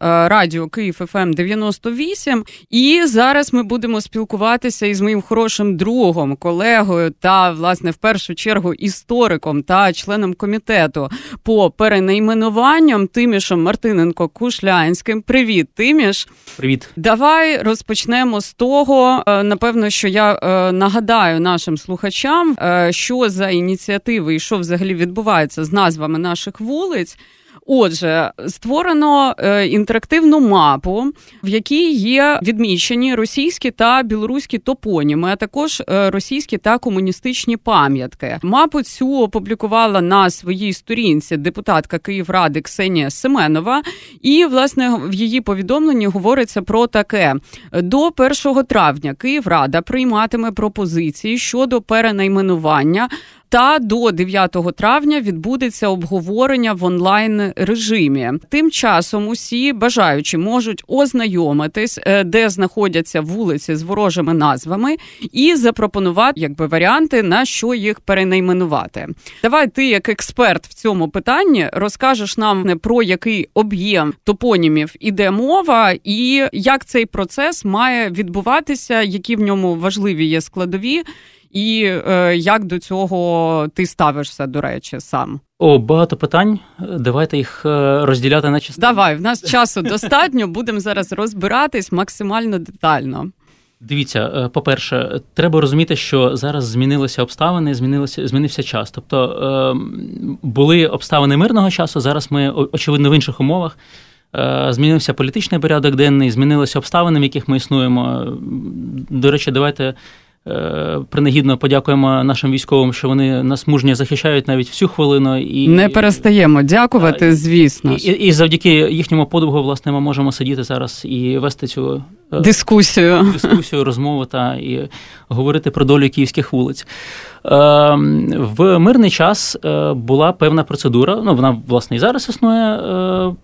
радіо Київ ФМ 98. І зараз ми будемо спілкуватися із моїм хорошим другом, колегою та, власне, в першу чергу, істориком та членом комітету по перенайменуванням Тимішем Мартиненко Кушлянським. Привіт, Тиміш. Привіт, давай розпочнемо з того. Е, напевно, що я е, нагадаю нашим слухачам, е, що за ініціативи і що взагалі відбувається з назвами наших вулиць. Отже, створено е, інтерактивну мапу, в якій є відмічені російські та білоруські топоніми, а також е, російські та комуністичні пам'ятки. Мапу цю опублікувала на своїй сторінці депутатка Київради Ксенія Семенова, і власне в її повідомленні говориться про таке: до 1 травня Київрада прийматиме пропозиції щодо перенайменування та до 9 травня відбудеться обговорення в онлайн режимі. Тим часом усі бажаючі можуть ознайомитись, е, де знаходяться вулиці з ворожими назвами, і запропонувати якби варіанти на що їх перенайменувати. Давай ти, як експерт в цьому питанні, розкажеш нам про який об'єм топонімів іде мова, і як цей процес має відбуватися, які в ньому важливі є складові і е, як до цього ти ставишся, до речі, сам? О, багато питань. Давайте їх е, розділяти на частини. Давай, в нас часу достатньо. Будемо зараз розбиратись максимально детально. Дивіться, е, по-перше, треба розуміти, що зараз змінилися обставини, змінилося, змінився час. Тобто е, були обставини мирного часу. Зараз ми очевидно в інших умовах. Змінився політичний порядок денний, змінилися обставини, в яких ми існуємо. До речі, давайте принагідно подякуємо нашим військовим, що вони нас мужньо захищають навіть всю хвилину і не перестаємо дякувати. Звісно, і, і, і завдяки їхньому подвигу, власне, ми можемо сидіти зараз і вести цю е, дискусію, дискусію, розмову та і говорити про долю київських вулиць. Е, в мирний час була певна процедура. Ну вона власне і зараз існує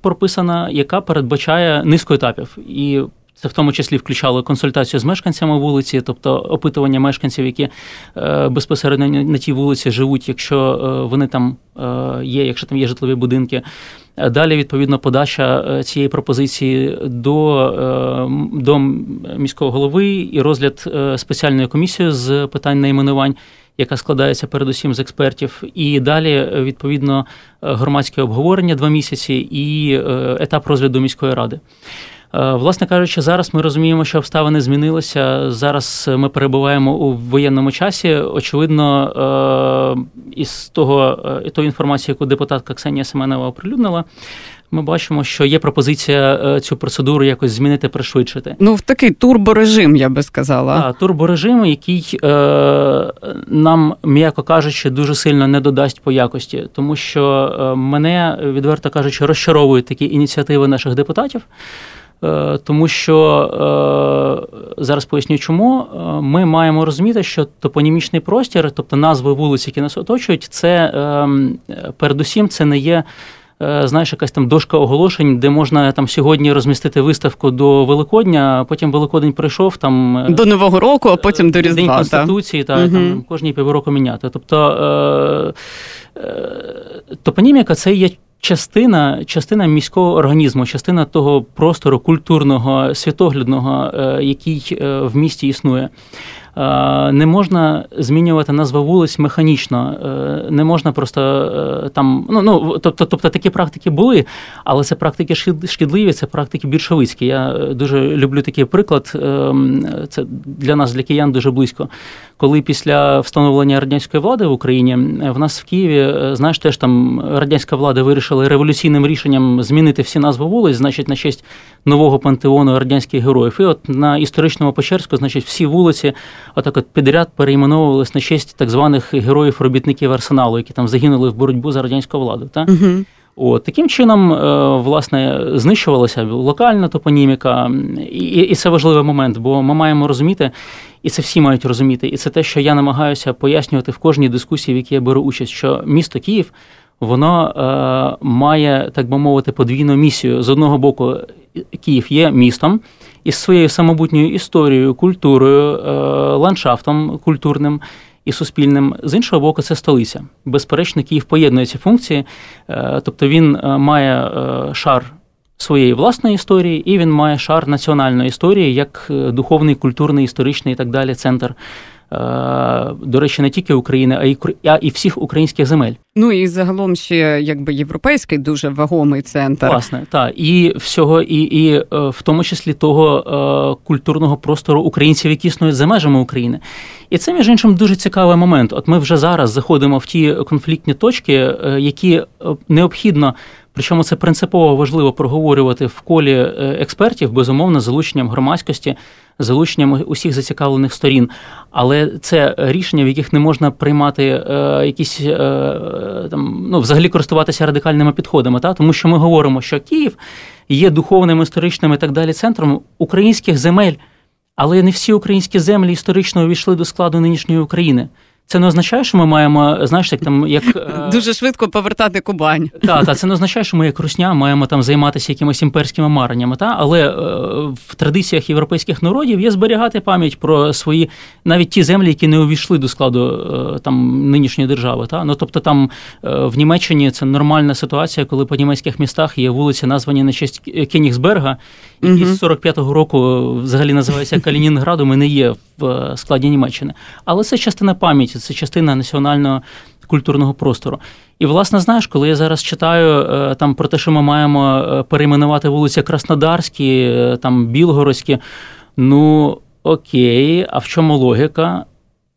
прописана, яка передбачає низку етапів і. Це в тому числі включало консультацію з мешканцями вулиці, тобто опитування мешканців, які е, безпосередньо на тій вулиці живуть, якщо е, вони там е, є, якщо там є житлові будинки. Далі, відповідно, подача цієї пропозиції до до міського голови і розгляд спеціальної комісії з питань найменувань, яка складається передусім з експертів, і далі відповідно громадське обговорення два місяці і етап розгляду міської ради. Е, власне кажучи, зараз ми розуміємо, що обставини змінилися. Зараз ми перебуваємо у воєнному часі. Очевидно, е, із того е, тої інформації, яку депутатка Ксенія Семенова оприлюднила. Ми бачимо, що є пропозиція цю процедуру якось змінити, пришвидшити. Ну в такий турборежим, я би сказала. Так, турборежим, який е, нам, м'яко кажучи, дуже сильно не додасть по якості, тому що мене відверто кажучи, розчаровують такі ініціативи наших депутатів. Е, тому що е, зараз поясню, чому е, ми маємо розуміти, що топонімічний простір, тобто назви вулиць, які нас оточують, це передусім це не є. Знаєш, якась там дошка оголошень, де можна там сьогодні розмістити виставку до Великодня, а потім Великодень прийшов там до Нового року, а потім до Різдва. День Конституції, та, угу. там кожні півроку міняти. Тобто е, е, топоніміка це є частина частина міського організму, частина того простору культурного, світоглядного, е, який е, в місті існує. Е, не можна змінювати назву вулиць механічно, не можна просто там. Ну ну тобто, тобто такі практики були, але це практики шкідливі, це практики більшовицькі. Я дуже люблю такий приклад. Це для нас, для киян, дуже близько. Коли після встановлення радянської влади в Україні в нас в Києві, знаєш, теж там радянська влада вирішила революційним рішенням змінити всі назви вулиць, значить, на честь нового пантеону радянських героїв. І от на історичному Печерську, значить, всі вулиці отак от підряд перейменовувались на честь так званих героїв-робітників арсеналу, які там загинули в боротьбу за радянську владу. Та? Угу. От, Таким чином, е, власне, знищувалася локальна топоніміка, і, і це важливий момент, бо ми маємо розуміти, і це всі мають розуміти, і це те, що я намагаюся пояснювати в кожній дискусії, в якій я беру участь, що місто Київ воно е, має, так би мовити, подвійну місію. З одного боку, Київ є містом із своєю самобутньою історією, культурою, е, ландшафтом культурним. І суспільним з іншого боку, це столиця. Безперечно, Київ поєднує ці функції, е, тобто він е, має шар своєї власної історії, і він має шар національної історії як е, духовний, культурний, історичний і так далі центр. Е, до речі, не тільки України, а і всіх українських земель. Ну і загалом ще якби європейський дуже вагомий центр. Власне, так. і всього, і і е, в тому числі того культурного простору українців, які існують за межами України. І це між іншим дуже цікавий момент. От ми вже зараз заходимо в ті конфліктні точки, які необхідно Причому це принципово важливо проговорювати в колі е, експертів, безумовно, залученням громадськості, залученням усіх зацікавлених сторін. Але це рішення, в яких не можна приймати е, якісь е, там, ну, взагалі користуватися радикальними підходами, та? тому що ми говоримо, що Київ є духовним, історичним і так далі центром українських земель, але не всі українські землі історично увійшли до складу нинішньої України. Це не означає, що ми маємо, знаєш, як там як е, дуже швидко повертати Кубань. Так, та це не означає, що ми як русня маємо там займатися якимось імперськими мареннями. Та але е, в традиціях європейських народів є зберігати пам'ять про свої навіть ті землі, які не увійшли до складу е, там нинішньої держави. Та ну тобто там в Німеччині це нормальна ситуація, коли по німецьких містах є вулиці, названі на честь Кенігсберга, які з 45-го року взагалі називаються Калінінградом і не є в складі Німеччини. Але це частина пам'яті, це частина національного культурного простору. І, власне, знаєш, коли я зараз читаю е, там про те, що ми маємо е, перейменувати вулиці Краснодарські, е, там Білгородські, ну окей, а в чому логіка?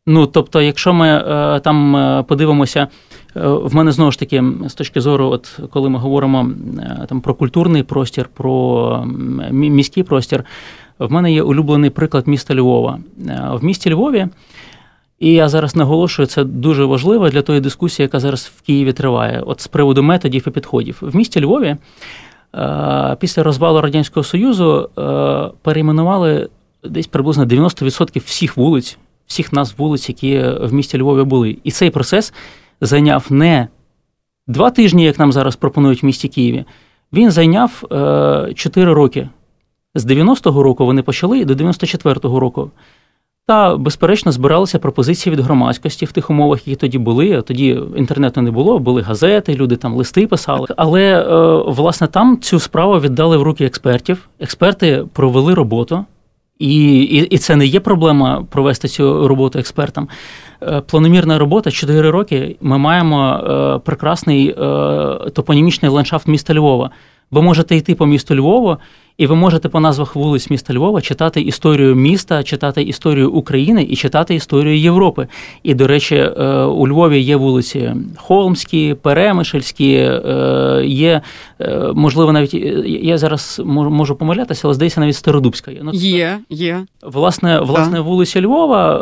Ну, тобто, якщо ми там подивимося, в мене знову ж таки, з точки зору, от коли ми говоримо там про культурний простір, про міський простір, в мене є улюблений приклад міста Львова. В місті Львові, і я зараз наголошую, це дуже важливо для тої дискусії, яка зараз в Києві триває, от з приводу методів і підходів. В місті Львові е, після розвалу Радянського Союзу е, перейменували десь приблизно 90% всіх вулиць, всіх нас вулиць, які в місті Львові були. І цей процес зайняв не два тижні, як нам зараз пропонують в місті Києві. Він зайняв 4 роки. З 90-го року вони почали до 94-го року. Та, безперечно, збиралися пропозиції від громадськості в тих умовах, які тоді були. Тоді інтернету не було, були газети, люди там листи писали. Але е, власне там цю справу віддали в руки експертів. Експерти провели роботу, і, і, і це не є проблема провести цю роботу експертам. Е, планомірна робота 4 роки. Ми маємо е, прекрасний топонімічний ландшафт міста Львова. Ви можете йти по місту Львова і ви можете по назвах вулиць міста Львова читати історію міста, читати історію України і читати історію Європи. І, до речі, е, у Львові є вулиці Холмські, Перемишльські, е, є, е, можливо, навіть я зараз можу помилятися, але здається, навіть Стародубська є. Ну, є, є. Власне, власне, вулиця Львова,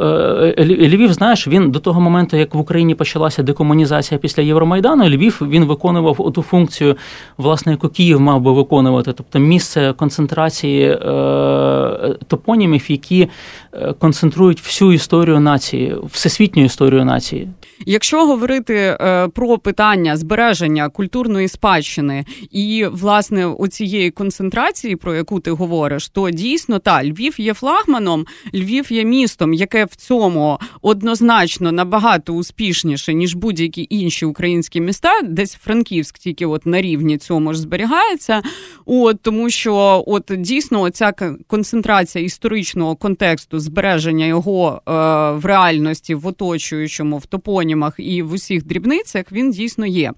Львів, знаєш, він до того моменту, як в Україні почалася декомунізація після Євромайдану, Львів він виконував ту функцію, власне, яку Київ мав би виконувати, тобто місце концентрації е, топонімів, які е, концентрують всю історію нації, всесвітню історію нації. Якщо говорити е, про питання збереження культурної спадщини і власне у цієї концентрації, про яку ти говориш, то дійсно та Львів є флагманом, Львів є містом, яке в цьому однозначно набагато успішніше ніж будь-які інші українські міста, десь Франківськ тільки от на рівні цьому ж зберігається. От тому, що от дійсно ця концентрація історичного контексту збереження його е, в реальності в оточуючому в топонімах і в усіх дрібницях він дійсно є.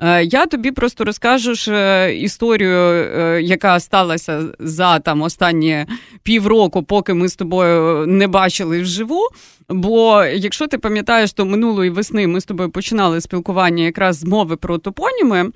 Е, я тобі просто розкажу ж е, історію, е, яка сталася за там останні півроку, поки ми з тобою не бачили вживу. Бо якщо ти пам'ятаєш, то минулої весни ми з тобою починали спілкування якраз з мови про топоніми.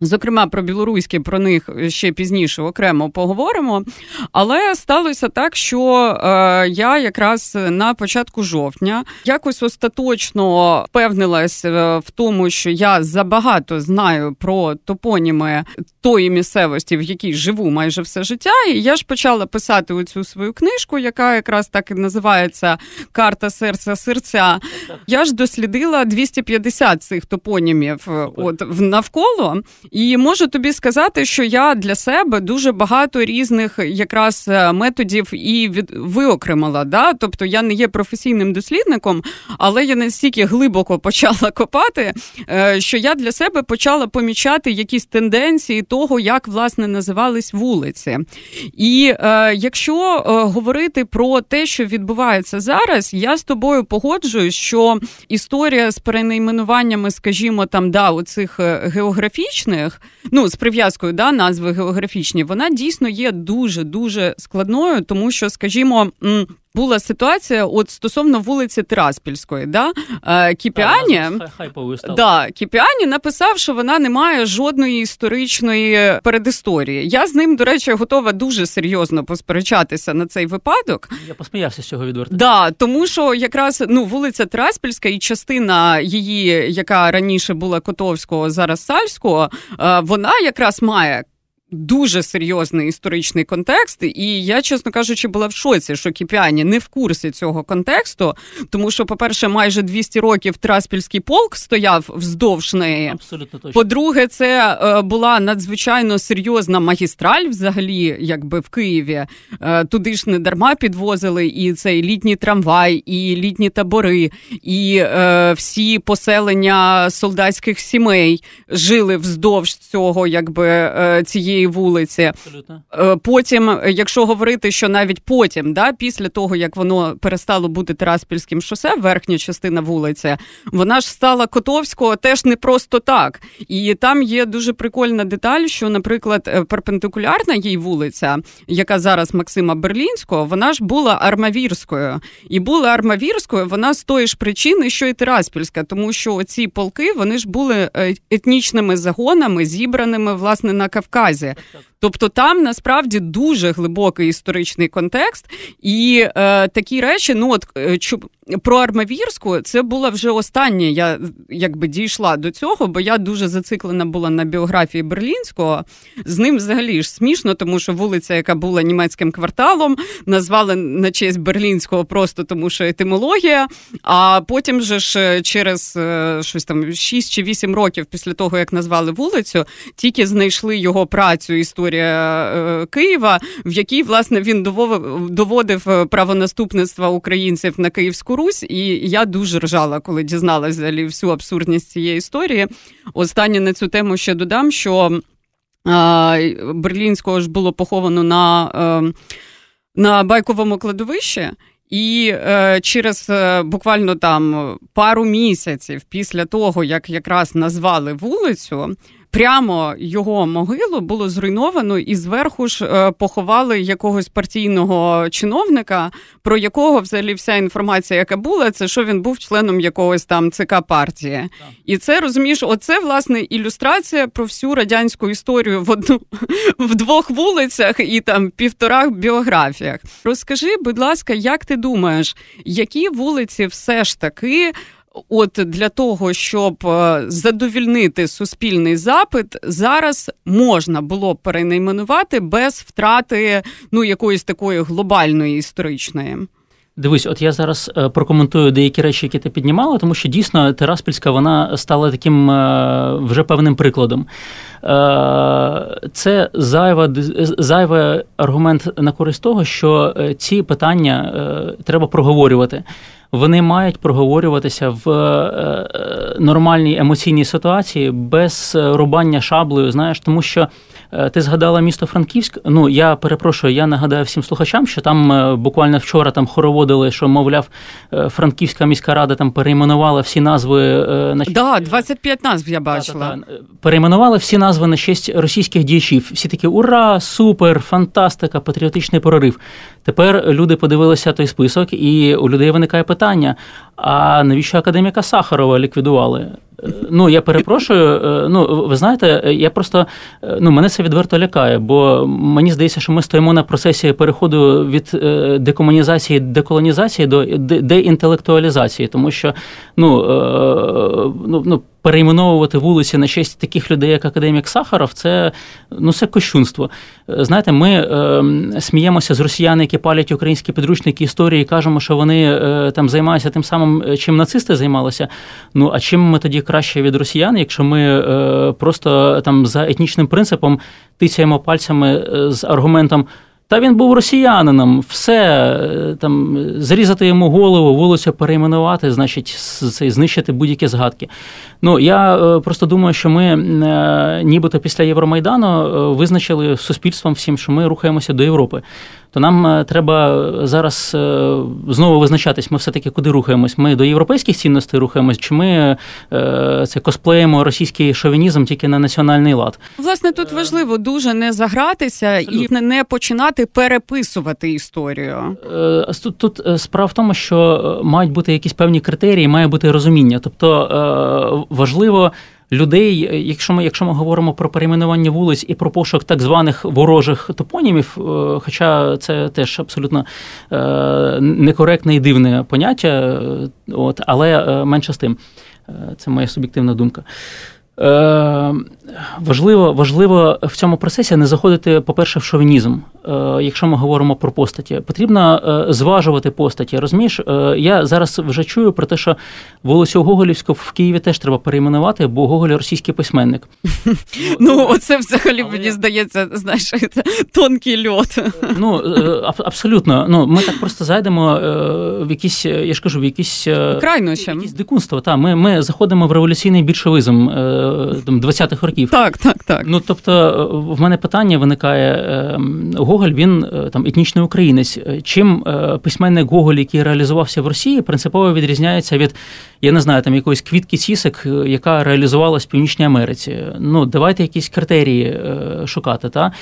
Зокрема, про білоруські про них ще пізніше окремо поговоримо. Але сталося так, що е, я якраз на початку жовтня якось остаточно впевнилась е, в тому, що я забагато знаю про топоніми тої місцевості, в якій живу майже все життя. І я ж почала писати оцю свою книжку, яка якраз так і називається Карта серця серця. Я ж дослідила 250 цих топонімів, е, от навколо. І можу тобі сказати, що я для себе дуже багато різних якраз е, методів і від виокремила. Да? Тобто я не є професійним дослідником, але я настільки глибоко почала копати, е, що я для себе почала помічати якісь тенденції того, як власне називались вулиці. І е, якщо е, говорити про те, що відбувається зараз, я з тобою погоджуюсь, що історія з перенайменуваннями, скажімо, там да, оцих е, географічних, ну з прив'язкою да, назви географічні, вона дійсно є дуже дуже складною, тому що, скажімо була ситуація от стосовно вулиці Тираспільської. Да? Е, Кіпіані да, Кіпіані написав, що вона не має жодної історичної передісторії. Я з ним, до речі, готова дуже серйозно посперечатися на цей випадок. Я посміявся з цього відверто. Да, тому що якраз ну вулиця Тираспільська і частина її, яка раніше була Котовського, зараз Сальського, е, вона якраз має дуже серйозний історичний контекст, і я, чесно кажучи, була в шоці, що Кіпіані не в курсі цього контексту, тому що, по-перше, майже 200 років Траспільський полк стояв вздовж неї. Абсолютно точно. По-друге, це е, була надзвичайно серйозна магістраль, взагалі, якби в Києві. Е, туди ж не дарма підвозили і цей літній трамвай, і літні табори, і е, всі поселення солдатських сімей жили вздовж цього, якби е, цієї цієї вулиці. Абсолютно. Е, потім, якщо говорити, що навіть потім, да, після того як воно перестало бути Тераспільським шосе, верхня частина вулиці, вона ж стала Котовського теж не просто так. І там є дуже прикольна деталь, що, наприклад, е, перпендикулярна їй вулиця, яка зараз Максима Берлінського, вона ж була Армавірською. І була Армавірською вона з тої ж причини, що і Тераспільська, тому що ці полки вони ж були е, етнічними загонами, зібраними власне на Кавказі. Тобто там насправді дуже глибокий історичний контекст, і е, такі речі, ну от е, про Армавірську це була вже останнє. Я якби дійшла до цього, бо я дуже зациклена була на біографії Берлінського. З ним взагалі ж смішно, тому що вулиця, яка була німецьким кварталом, назвали на честь Берлінського просто тому, що етимологія. А потім же ж е, через е, щось там 6 чи 8 років після того, як назвали вулицю, тільки знайшли його працю Історія е, Києва, в якій власне він доводив правонаступництва українців на Київську. Русь, і я дуже ржала, коли дізналася всю абсурдність цієї історії. Останнє на цю тему ще додам, що Берлінського ж було поховано на, е, на байковому кладовищі. І е, через е, буквально там пару місяців після того, як якраз назвали вулицю, прямо його могилу було зруйновано, і зверху ж е, поховали якогось партійного чиновника, про якого взагалі вся інформація, яка була, це що він був членом якогось там ЦК партії. Так. І це розумієш, оце власне ілюстрація про всю радянську історію в одну в двох вулицях і там півторах біографіях. Розкажи, будь ласка, як ти думаєш, які вулиці все ж таки? От для того, щоб е, задовільнити суспільний запит, зараз можна було перенайменувати без втрати ну якоїсь такої глобальної історичної. Дивись, от я зараз е, прокоментую деякі речі, які ти піднімала, тому що дійсно Тераспільська вона стала таким е, вже певним прикладом. Це зайва, зайвий аргумент на користь того, що ці питання треба проговорювати вони мають проговорюватися в е, е, нормальній емоційній ситуації без рубання шаблею. Знаєш, тому що Е, ти згадала місто Франківськ. Ну я перепрошую, я нагадаю всім слухачам, що там е, буквально вчора там хороводили, що мовляв, е, Франківська міська рада там перейменувала всі назви на. Да, 25 назв я бачила. Да, перейменували всі назви на честь російських діячів. Всі такі ура, супер, фантастика, патріотичний прорив. Тепер люди подивилися той список, і у людей виникає питання: а навіщо академіка Сахарова ліквідували? Ну, я перепрошую. Е, ну, ви знаєте, я просто е, ну, мене це відверто лякає, бо мені здається, що ми стоїмо на процесі переходу від е, декомунізації, деколонізації до деінтелектуалізації, тому що ну, ну, ну перейменовувати вулиці на честь таких людей, як академік Сахаров, це ну це кощунство. Знаєте, ми е, сміємося з росіян, які палять українські підручники історії, і кажемо, що вони е, там займаються тим самим, е, чим нацисти займалися. Ну а чим ми тоді краще від росіян, якщо ми е, просто там за етнічним принципом тицяємо пальцями е, з аргументом. Та він був росіянином, все е, там зрізати йому голову, вулицю перейменувати, значить, знищити будь-які згадки. Ну я е, просто думаю, що ми, е, нібито після Євромайдану, визначили суспільством всім, що ми рухаємося до Європи то нам е, треба зараз е, знову визначатись, ми все-таки куди рухаємось. Ми до європейських цінностей рухаємось, чи ми е, це косплеємо російський шовінізм тільки на національний лад? Власне, тут важливо дуже не загратися Абсолютно. і не починати переписувати історію. Тут тут справа в тому, що мають бути якісь певні критерії, має бути розуміння. Тобто важливо людей, е, якщо ми якщо ми говоримо про перейменування вулиць і про пошук так званих ворожих топонімів, е, хоча це теж абсолютно е, некоректне і дивне поняття, от, але менше з тим, це моя суб'єктивна думка. Важливо важливо в цьому процесі не заходити, по-перше, в шовінізм. Е, якщо ми говоримо про постаті, потрібно е, зважувати постаті. Розумієш, я зараз вже чую про те, що вулицю Гоголівську в Києві теж треба перейменувати, бо Гоголь російський письменник. Ну, оце взагалі мені здається, знаєш, це тонкий льот. Ну абсолютно. Ну ми так просто зайдемо в якісь, я ж кажу, в якісь якісь дикунство. Та ми, ми заходимо в революційний більшовизм. 20-х років. Так, так, так. Ну тобто, е, в мене питання виникає: е, Гоголь він е, там етнічний українець. Чим письменник Гоголь, який реалізувався в Росії, принципово відрізняється від, я не знаю, там якоїсь квітки Сісик, яка реалізувалась в Північній Америці. Ну, давайте якісь критерії шукати. Та?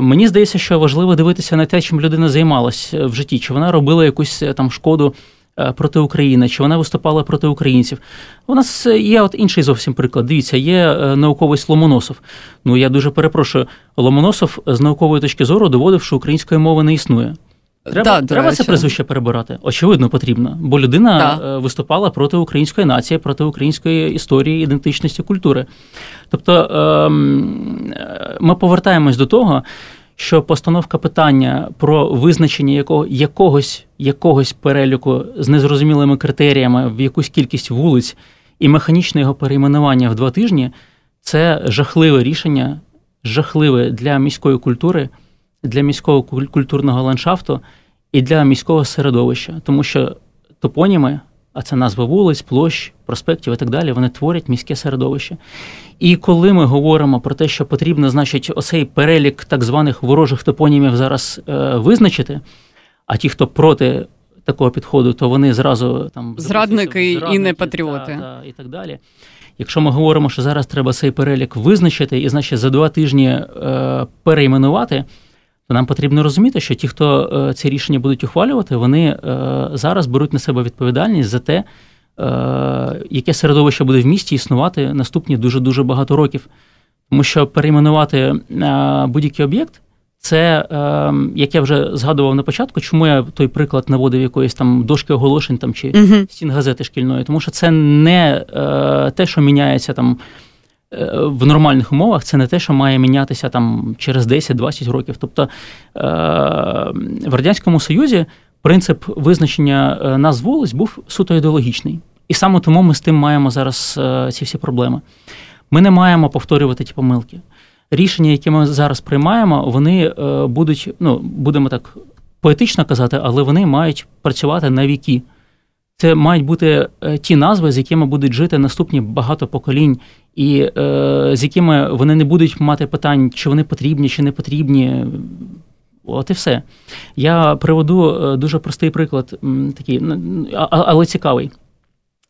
Мені здається, що важливо дивитися на те, чим людина займалась в житті, чи вона робила якусь там шкоду. Е, проти України, чи вона виступала проти українців. У нас є от інший зовсім приклад. Дивіться, є е, науковець Ломоносов. Ну я дуже перепрошую, Ломоносов з наукової точки зору доводив, що української мови не існує. Треба да, треба це прізвище перебирати. Очевидно, потрібно, бо людина да. Е, виступала проти української нації, проти української історії, ідентичності, культури. Тобто ем, ми повертаємось до того, що постановка питання про визначення якого, якогось якогось переліку з незрозумілими критеріями в якусь кількість вулиць і механічне його перейменування в два тижні це жахливе рішення, жахливе для міської культури, для міського культурного ландшафту і для міського середовища, тому що топоніми а це назва вулиць, площ, проспектів і так далі. Вони творять міське середовище. І коли ми говоримо про те, що потрібно, значить, оцей перелік так званих ворожих топонімів зараз е, визначити, а ті, хто проти такого підходу, то вони зразу там зрадники, зрадники і не патріоти та, та, і так далі. Якщо ми говоримо, що зараз треба цей перелік визначити і, значить, за два тижні е, перейменувати то нам потрібно розуміти, що ті, хто е, ці рішення будуть ухвалювати, вони е, зараз беруть на себе відповідальність за те, е, яке середовище буде в місті існувати наступні дуже дуже багато років. Тому що перейменувати будь-який об'єкт. Це, як я вже згадував на початку, чому я той приклад наводив якоїсь там дошки оголошень там чи uh-huh. стін газети шкільної, тому що це не те, що міняється там в нормальних умовах це не те, що має мінятися там через 10-20 років. Тобто е, в Радянському Союзі принцип визначення е, назв вулиць був суто ідеологічний. І саме тому ми з тим маємо зараз ці всі проблеми. Ми не маємо повторювати ті помилки. Рішення, які ми зараз приймаємо, вони будуть, ну будемо так поетично казати, але вони мають працювати на віки. Це мають бути ті назви, з якими будуть жити наступні багато поколінь і е, з якими вони не будуть мати питань, чи вони потрібні, чи не потрібні. От і все. Я приведу е, дуже простий приклад, такий, але цікавий.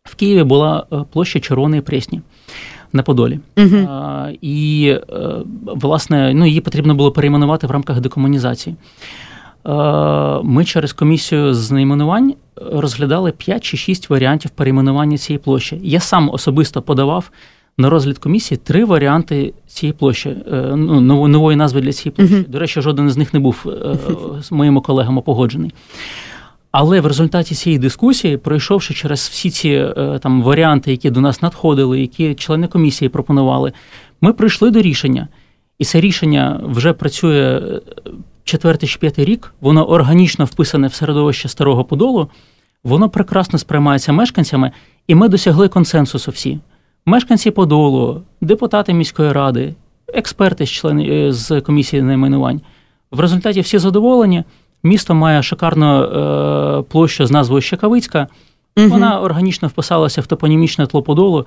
В Києві була е, площа Червоної Пресні на Подолі. uh А, І, е, власне, ну, її потрібно було перейменувати в рамках декомунізації. Ми через комісію з найменувань розглядали 5 чи 6 варіантів перейменування цієї площі. Я сам особисто подавав на розгляд комісії три варіанти цієї площі, е, ну, нової назви для цієї площі. Uh-huh. До речі, жоден з них не був е, з моїми колегами погоджений. Але в результаті цієї дискусії, пройшовши через всі ці е, там варіанти, які до нас надходили, які члени комісії пропонували, ми прийшли до рішення. І це рішення вже працює е, четвертий чи п'ятий рік, воно органічно вписане в середовище старого подолу, воно прекрасно сприймається мешканцями, і ми досягли консенсусу всі. Мешканці Подолу, депутати міської ради, експерти з члени е, з комісії найменувань. В результаті всі задоволені. Місто має шикарну е, площу з назвою Щекавицька. Угу. Вона органічно вписалася в топонімічне тло Подолу.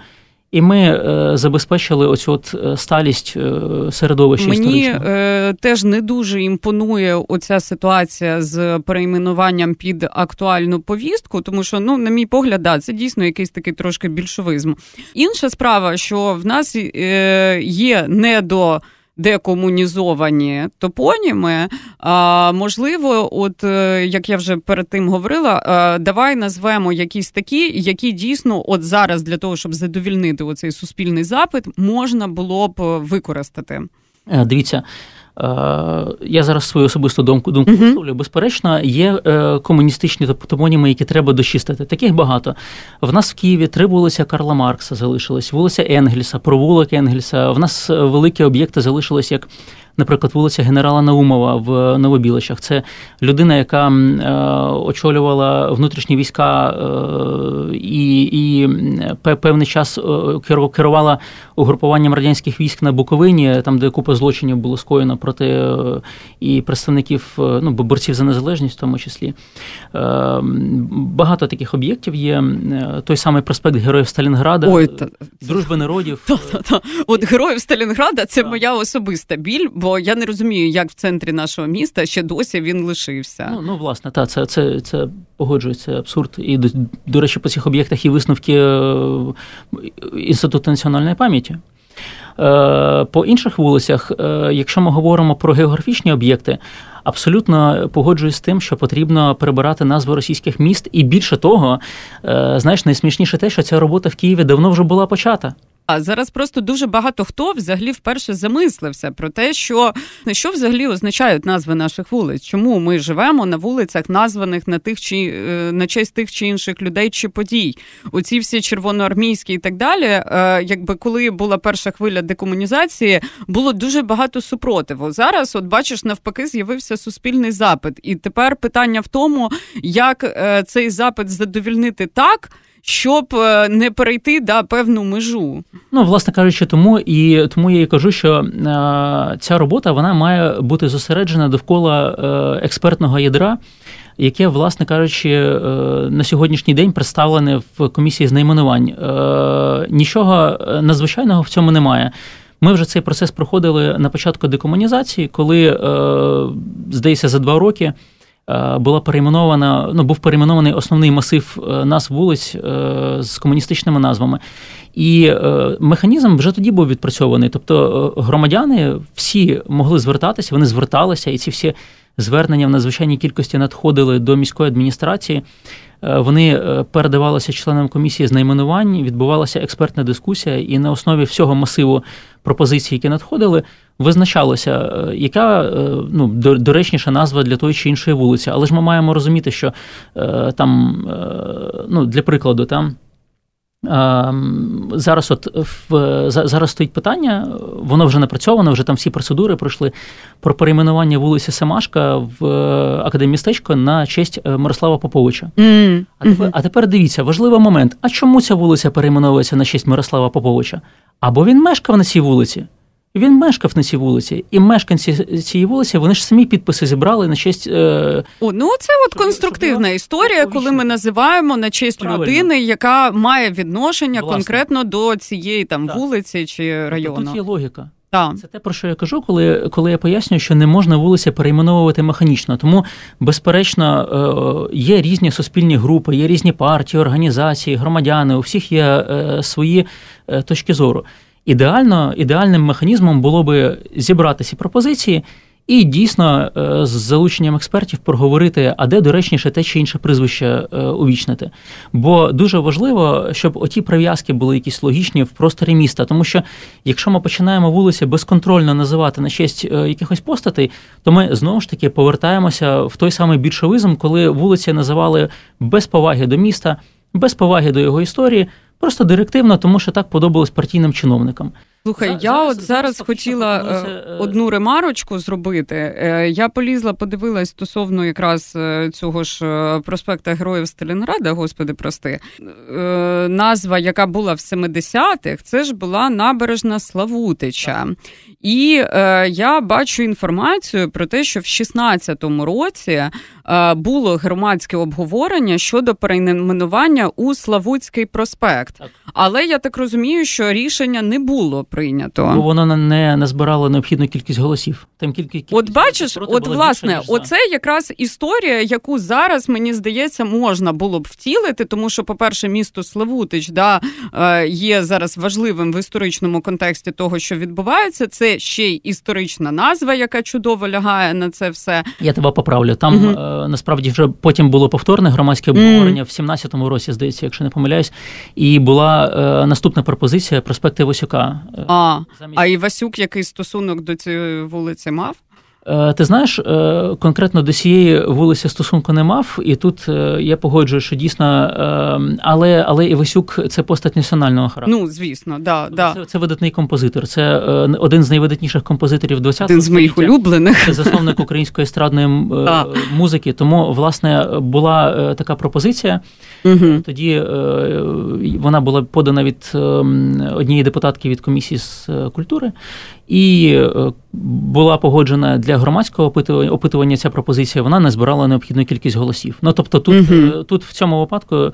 І ми е, забезпечили оцю от е, сталість е, середовища. Мені е, теж не дуже імпонує оця ситуація з перейменуванням під актуальну повістку, тому що, ну, на мій погляд, да, це дійсно якийсь такий трошки більшовизм. Інша справа, що в нас е, є не до декомунізовані топоніми. А, Можливо, от е, як я вже перед тим говорила, е, давай назвемо якісь такі, які дійсно от зараз для того, щоб задовільнити оцей суспільний запит, можна було б використати. Е, дивіться, Е, я зараз свою особисту думку думку uh-huh. висловлю. Безперечно, є е, комуністичні топоніми, які треба дочистити. Таких багато. В нас в Києві три вулиця Карла Маркса залишились, вулиця Енгельса, провулок Енгельса. В нас великі об'єкти залишились як наприклад, вулиця Генерала Наумова в Новобіличах. Це людина, яка е, очолювала внутрішні війська е, і і певний час е, керувала угрупуванням радянських військ на Буковині, там де купа злочинів було скоєно проти і представників ну, борців за незалежність, в тому числі. Багато таких об'єктів є. Той самий проспект Героїв Сталінграда, Ой, та... дружби народів. Та-та-та. От Героїв Сталінграда це моя особиста біль. Бо я не розумію, як в центрі нашого міста ще досі він лишився. Ну ну власне, та це це, це погоджується абсурд. І до, до речі, по цих об'єктах і висновки е, Інституту національної пам'яті. Е, по інших вулицях, е, якщо ми говоримо про географічні об'єкти, абсолютно погоджуюсь з тим, що потрібно перебирати назви російських міст, і більше того, знаєш, найсмішніше те, що ця робота в Києві давно вже була почата. А зараз просто дуже багато хто взагалі вперше замислився про те, що що взагалі означають назви наших вулиць, чому ми живемо на вулицях, названих на тих чи е, на честь тих чи інших людей чи подій. Оці всі червоноармійські і так далі. Е, якби коли була перша хвиля декомунізації, було дуже багато супротиву. Зараз, от бачиш, навпаки, з'явився суспільний запит, і тепер питання в тому, як е, цей запит задовільнити так щоб е, не перейти да, певну межу. Ну, власне кажучи, тому і тому я і кажу, що е, ця робота вона має бути зосереджена довкола е, експертного ядра. Яке, власне кажучи, на сьогоднішній день представлене в комісії з найменувань. Нічого надзвичайного в цьому немає. Ми вже цей процес проходили на початку декомунізації, коли, здається, за два роки була перейменована, ну був перейменований основний масив нас назв вулиць е, з комуністичними назвами. І механізм вже тоді був відпрацьований. Тобто громадяни всі могли звертатися, вони зверталися, і ці всі звернення в надзвичайній кількості надходили до міської адміністрації. Вони передавалися членам комісії з найменувань, відбувалася експертна дискусія, і на основі всього масиву пропозицій, які надходили, визначалося, е, яка е, ну, доречніша назва для тої чи іншої вулиці. Але ж ми маємо розуміти, що е, там, ну, для прикладу, там. Зараз от в зараз стоїть питання, воно вже напрацьовано, вже там всі процедури пройшли про перейменування вулиці Семашка в академістечко на честь Мирослава Поповича. Mm-hmm. А тепер а тепер дивіться, важливий момент. А чому ця вулиця перейменовується на честь Мирослава Поповича? Або він мешкав на цій вулиці. Він мешкав на цій вулиці, і мешканці цієї вулиці вони ж самі підписи зібрали на честь. Е... О, ну це от конструктивна історія, коли ми називаємо на честь Правильно. людини, яка має відношення Власне. конкретно до цієї там так. вулиці чи тобто району. Тут є логіка. Так. Це те, про що я кажу, коли коли я пояснюю, що не можна вулиці перейменовувати механічно. Тому, безперечно, е, є різні суспільні групи, є різні партії, організації, громадяни. У всіх є е, свої е, точки зору. Ідеально, ідеальним механізмом було би зібрати ці пропозиції і дійсно е, з залученням експертів проговорити, а де доречніше те чи інше прізвище е, увічнити. Бо дуже важливо, щоб оті прив'язки були якісь логічні в просторі міста. Тому що якщо ми починаємо вулиці безконтрольно називати на честь е, якихось постатей, то ми знову ж таки повертаємося в той самий більшовизм, коли вулиці називали без поваги до міста, без поваги до його історії. Просто директивно, тому що так подобалось партійним чиновникам. Слухай, я зараз, от зараз хотіла пропонується... Е, одну ремарочку зробити. Е, я полізла, подивилась стосовно якраз е, цього ж проспекта Героїв Сталінграда, господи, прости. Назва, яка була в 70-х, це ж була набережна Славутича. І я бачу інформацію про те, що в 16-му році було громадське обговорення щодо перейменування у Славутський проспект. Але я так розумію, що рішення не було прийнято. Бо воно не назбирало необхідну кількість голосів. Там кілька кількість от бачиш, от власне, більше, оце якраз історія, яку зараз мені здається можна було б втілити, тому що, по-перше, місто Славутич да е, є зараз важливим в історичному контексті того, що відбувається. Це ще й історична назва, яка чудово лягає на це все. Я тебе поправлю. Там угу. насправді вже потім було повторне громадське обговорення mm. в 17-му році, здається, якщо не помиляюсь, і була е, наступна пропозиція проспекти Васюка. А а Івасюк який стосунок до цієї вулиці мав? Е, ти знаєш, е, конкретно до цієї вулиці стосунку не мав, і тут е, я погоджую, що дійсно, але але Івасюк це постать національного характеру. Ну, звісно, да, да. Це, це видатний композитор. Це один з найвидатніших композиторів 20-го Один з моїх улюблених. Це засновник української естрадної музики. Тому, власне, була така пропозиція. Угу. Тоді вона була подана від однієї депутатки від комісії з культури і була погоджена для громадського опитування ця пропозиція, вона не збирала необхідну кількість голосів. Ну тобто, тут угу. тут в цьому випадку.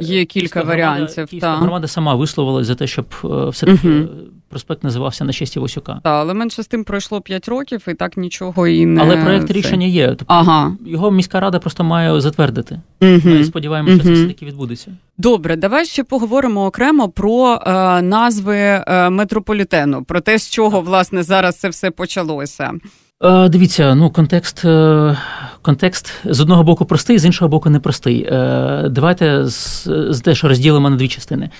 Є кілька варіантів. Київська та. громада сама висловилась за те, щоб е, все таки uh проспект називався на честі Васюка. Так, але менше з тим пройшло 5 років і так нічого і не але проект рішення є. Тобто ага. його міська рада просто має затвердити. uh Ми сподіваємося, що це все таки відбудеться. Добре, давай ще поговоримо окремо про е, назви е, метрополітену, про те, з чого власне зараз це все почалося. Е, дивіться, ну контекст е, контекст з одного боку простий, з іншого боку, непростий. Е, давайте з, з теж розділимо на дві частини.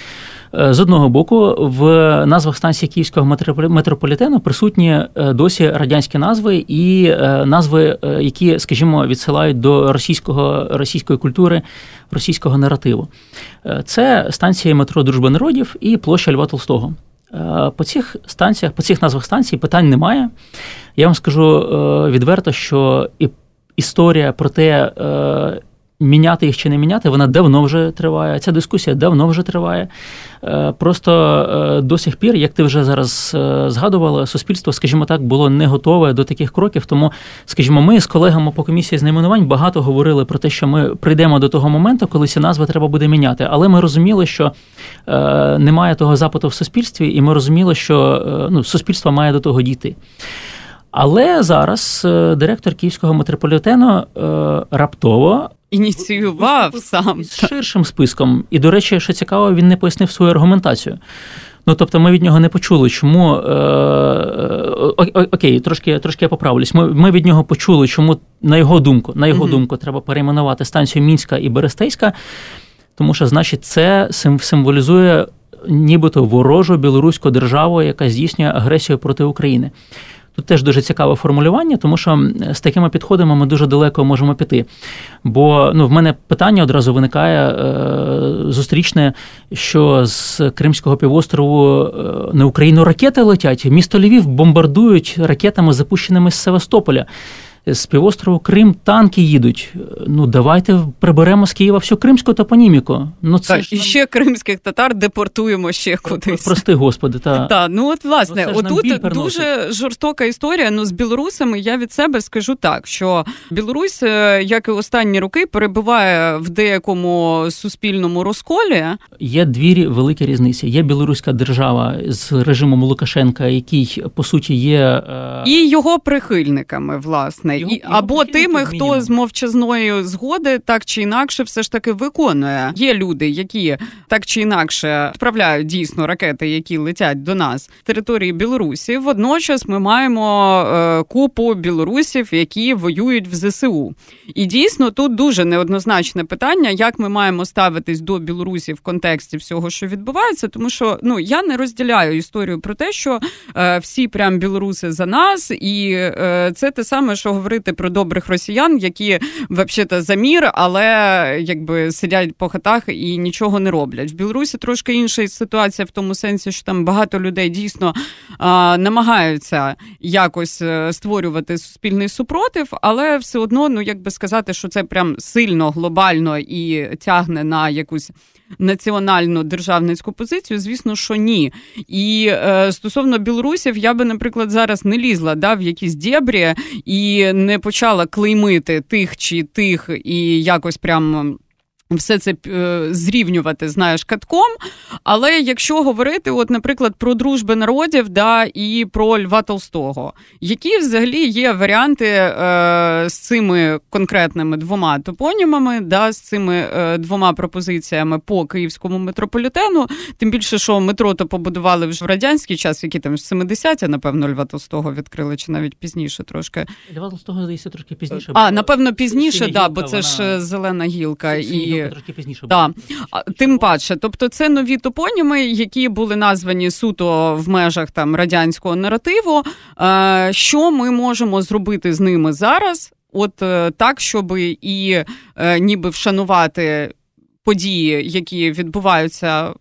З одного боку, в назвах станції Київського метрополітену присутні досі радянські назви і назви, які, скажімо, відсилають до російського російської культури, російського наративу. Це станція метро Дружба народів і площа Льва Толстого. По цих станціях, по цих назвах станцій питань немає. Я вам скажу е, відверто, що і історія про те, е, міняти їх чи не міняти, вона давно вже триває. Ця дискусія давно вже триває. Е, просто до сих пір, як ти вже зараз згадувала, суспільство, скажімо так, було не готове до таких кроків. Тому, скажімо, ми з колегами по комісії з найменувань багато говорили про те, що ми прийдемо до того моменту, коли ці назви треба буде міняти. Але ми розуміли, що немає того запиту в суспільстві, і ми розуміли, що ну, суспільство має до того дійти. Але зараз е, директор Київського метрополітену е, раптово ініціював сам з ширшим списком. І, до речі, що цікаво, він не пояснив свою аргументацію. Ну, тобто, ми від нього не почули, чому е, окей, трошки трошки я поправлюсь. Ми ми від нього почули, чому на його думку, на його mm думку, треба перейменувати станцію Мінська і Берестейська, тому що, значить, це символізує нібито ворожу білоруську державу, яка здійснює агресію проти України. Тут теж дуже цікаве формулювання, тому що з такими підходами ми дуже далеко можемо піти. Бо ну, в мене питання одразу виникає е, зустрічне, що з Кримського півострову е, на Україну ракети летять. Місто Львів бомбардують ракетами, запущеними з Севастополя з півострову Крим танки їдуть. Ну давайте приберемо з Києва всю кримську топоніміку. Ну це так, ж... і ще кримських татар депортуємо ще кудись. Прости, господи, та Так, ну от власне, ну, отут дуже жорстока історія. Ну з білорусами я від себе скажу так, що Білорусь, е, як і останні роки, перебуває в деякому суспільному розколі. Є дві великі різниці. Є білоруська держава з режимом Лукашенка, який по суті є е, і його прихильниками, власне власне, його, його або тими, хто з мовчазної згоди так чи інакше, все ж таки виконує. Є люди, які так чи інакше відправляють дійсно ракети, які летять до нас з території Білорусі. Водночас ми маємо е, купу білорусів, які воюють в ЗСУ. І дійсно тут дуже неоднозначне питання, як ми маємо ставитись до Білорусі в контексті всього, що відбувається, тому що ну я не розділяю історію про те, що е, всі прям білоруси за нас, і е, це те саме, що говорити про добрих росіян, які взагалі за мір, але якби сидять по хатах і нічого не роблять. В Білорусі трошки інша ситуація в тому сенсі, що там багато людей дійсно а, намагаються якось е, створювати суспільний супротив, але все одно, ну як би сказати, що це прям сильно глобально і тягне на якусь національну державницьку позицію, звісно, що ні. І е, стосовно білорусів, я би, наприклад, зараз не лізла да, в якісь дєбрі і не почала клеймити тих чи тих, і якось прям все це е, зрівнювати, знаєш, катком. Але якщо говорити, от, наприклад, про дружби народів да, і про Льва Толстого, які взагалі є варіанти е, з цими конкретними двома топонімами, да, з цими е, двома пропозиціями по київському метрополітену, тим більше, що метро то побудували вже в радянський час, які там 70-ті, напевно, Льва Толстого відкрили, чи навіть пізніше трошки. Льва Толстого здається трошки пізніше. А, напевно, пізніше, да, бо це вона... ж зелена гілка. і трошки пізніше. Так, Тим паче, тобто це нові топоніми, які були названі суто в межах там радянського наративу. Е, що ми можемо зробити з ними зараз? От е, так, щоб і е, ніби вшанувати події, які відбуваються.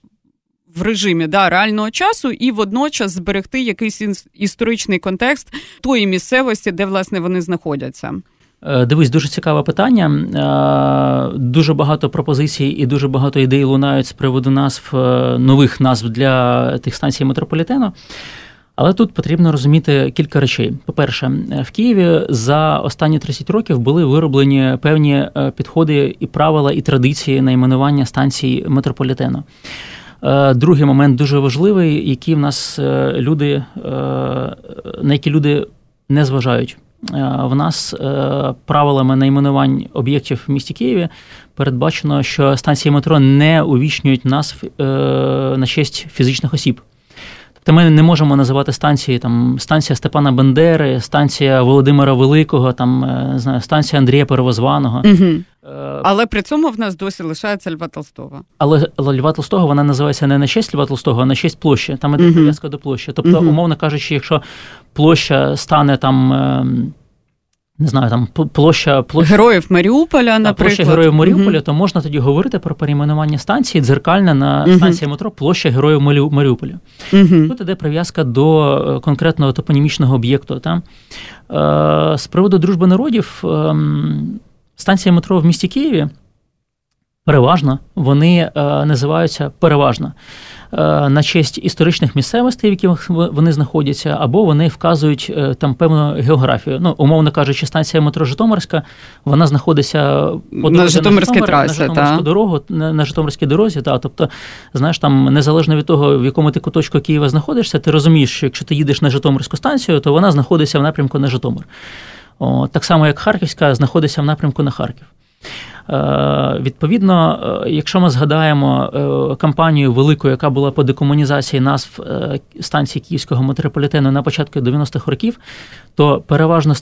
В режимі да, реального часу, і водночас зберегти якийсь історичний контекст тої місцевості, де власне вони знаходяться. Е, дивись, дуже цікаве питання. Е, дуже багато пропозицій і дуже багато ідей лунають з приводу назв е, нових назв для тих станцій метрополітену. Але тут потрібно розуміти кілька речей. По-перше, в Києві за останні 30 років були вироблені певні підходи і правила і традиції найменування станцій метрополітену. Другий момент дуже важливий, який в нас люди, на які люди не зважають. Е, в нас е, правилами найменувань об'єктів в місті Києві передбачено, що станції метро не увічнюють назв е, на честь фізичних осіб. Тобто ми не можемо називати станції там станція Степана Бендери, станція Володимира Великого, там не знаю, станція Андрія Первозваного. Угу. Але при цьому в нас досі лишається Льва Толстого. Але Льва Толстого вона називається не на честь Льва Толстого, а на честь площі. Там іде прив'язка до площі. Тобто, умовно кажучи, якщо площа стане там. Ем, не знаю, там площа площа героїв Маріуполя, наприклад. площа героїв Маріуполя, uh то можна тоді говорити про перейменування станції дзеркальна на uh станції метро площа Героїв Маріуполя. uh Тут іде прив'язка до е, конкретного топонімічного об'єкту. Та? Е, з приводу дружби народів, ем, станція метро в місті Києві переважно вони е, називаються переважно. Е, на честь історичних місцевостей, в яких вони знаходяться, або вони вказують е, там певну географію. Ну, умовно кажучи, станція метро Житомирська, вона знаходиться по на Житомирській трасі, на дорогу, на, на Житомирській дорозі. Та, тобто, знаєш, там незалежно від того, в якому ти куточку Києва знаходишся, ти розумієш, що якщо ти їдеш на Житомирську станцію, то вона знаходиться в напрямку на Житомир. О, Так само, як Харківська знаходиться в напрямку на Харків. Е, відповідно, е, якщо ми згадаємо е, кампанію велику, яка була по декомунізації назв станції Київського метрополітену на початку 90-х років, то переважно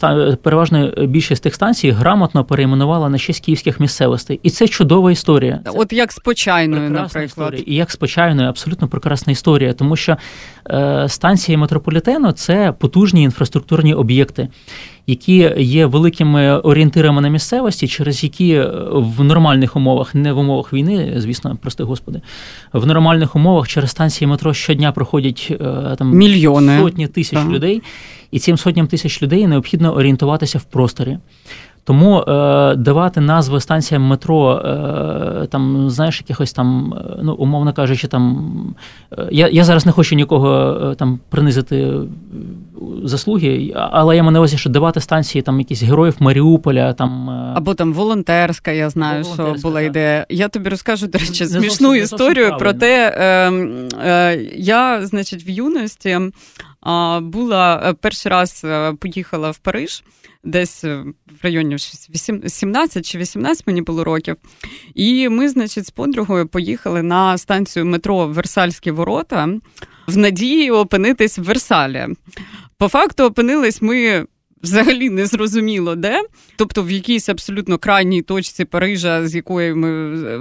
переважно більшість тих станцій грамотно перейменувала на шість київських місцевостей, і це чудова історія. От як з почайною, наприклад. Історія. і як з почайною, абсолютно прекрасна історія, тому що е, станції метрополітену це потужні інфраструктурні об'єкти, які є великими орієнтирами на місцевості, через які е, в нормальних умовах, не в умовах війни, звісно, прости господи, в нормальних умовах через станції метро щодня проходять е, там мільйони сотні тисяч так. людей, і цим сотням тисяч людей необхідно орієнтуватися в просторі. Тому е, давати назви станціям метро, е, там, знаєш, якихось там, е, ну, умовно кажучи, там. Е, я я зараз не хочу нікого е, там принизити заслуги, але я маю на увазі, що давати станції там якісь героїв Маріуполя. там... Або там волонтерська, я знаю, волонтерська, що була так. ідея. Я тобі розкажу, до речі, смішну зовсім, історію про те, е, е, я, значить, в юності була перший раз поїхала в Париж десь в районі 17 чи 18 мені було років. І ми, значить, з подругою поїхали на станцію метро Версальські ворота в надії опинитись в Версалі. По факту опинились ми взагалі не зрозуміло де. Тобто в якійсь абсолютно крайній точці Парижа, з якої ми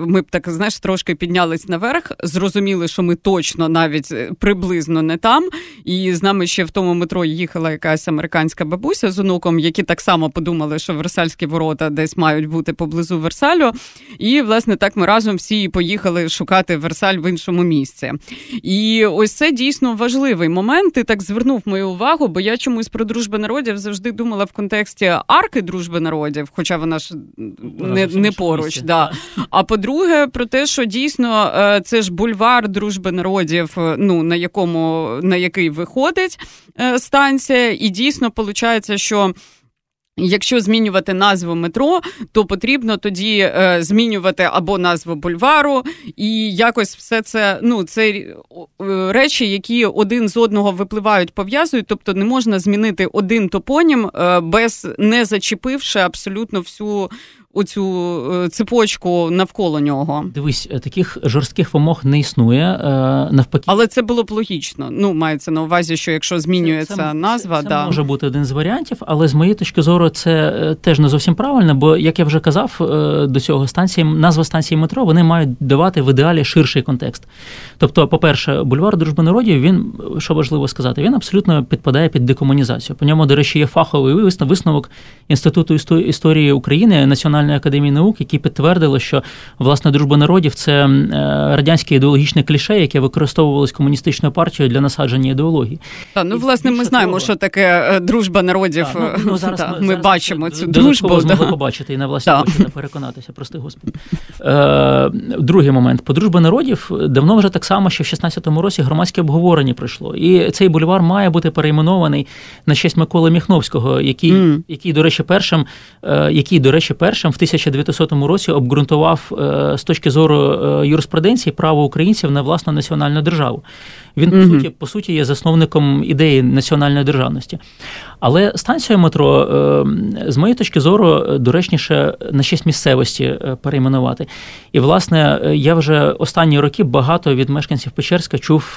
ми б так знаєш, трошки піднялись наверх, зрозуміли, що ми точно навіть е, приблизно не там. І з нами ще в тому метро їхала якась американська бабуся з онуком, які так само подумали, що Версальські ворота десь мають бути поблизу Версалю. І, власне, так ми разом всі поїхали шукати Версаль в іншому місці. І ось це дійсно важливий момент. Ти так звернув мою увагу, бо я чомусь про дружбу народів завжди думала в контексті арки дружби народів, хоча вона ж не не поруч. Да. А по-друге, про те, що дійсно е, це ж бульвар дружби народів, е, ну на якому на який виходить е, станція, і дійсно виходить, що. Якщо змінювати назву метро, то потрібно тоді е, змінювати або назву бульвару, і якось все це ну це е, речі, які один з одного випливають, пов'язують. Тобто не можна змінити один топонім е, без не зачепивши абсолютно всю оцю е, цепочку навколо нього. Дивись, е, таких жорстких вимог не існує е, навпаки. Але це було б логічно. Ну, мається на увазі, що якщо змінюється це, це, назва, це, да. може бути один з варіантів, але з моєї точки зору, це теж не зовсім правильно, бо як я вже казав до цього станції, назва станції метро вони мають давати в ідеалі ширший контекст. Тобто, по-перше, бульвар дружби народів, він що важливо сказати, він абсолютно підпадає під декомунізацію. По ньому, до речі, є фаховий висновок інституту історії України національної Національної академії наук, які підтвердили, що власне дружба народів це е, радянське ідеологічне кліше, яке використовувалось комуністичною партією для насадження ідеології. Так, ну власне, ми знаємо, того, що таке е, дружба народів. Так, ну, ну, зараз та, ми, ми зараз бачимо цю дружбу. змогли да. побачити і на власні очі не переконатися. Прости господи. Е, Другий момент по дружба народів давно вже так само, що в 16-му році громадське обговорення пройшло, і цей бульвар має бути перейменований на честь Миколи Міхновського, який, mm. який до речі, першим, е, який, до речі, першим в 1900 році обґрунтував е, з точки зору е, юриспруденції право українців на власну національну державу. Він по суті по суті є засновником ідеї національної державності. Але станцію метро, е, з моєї точки зору, доречніше на честь місцевості перейменувати. І, власне, я вже останні роки багато від мешканців Печерська чув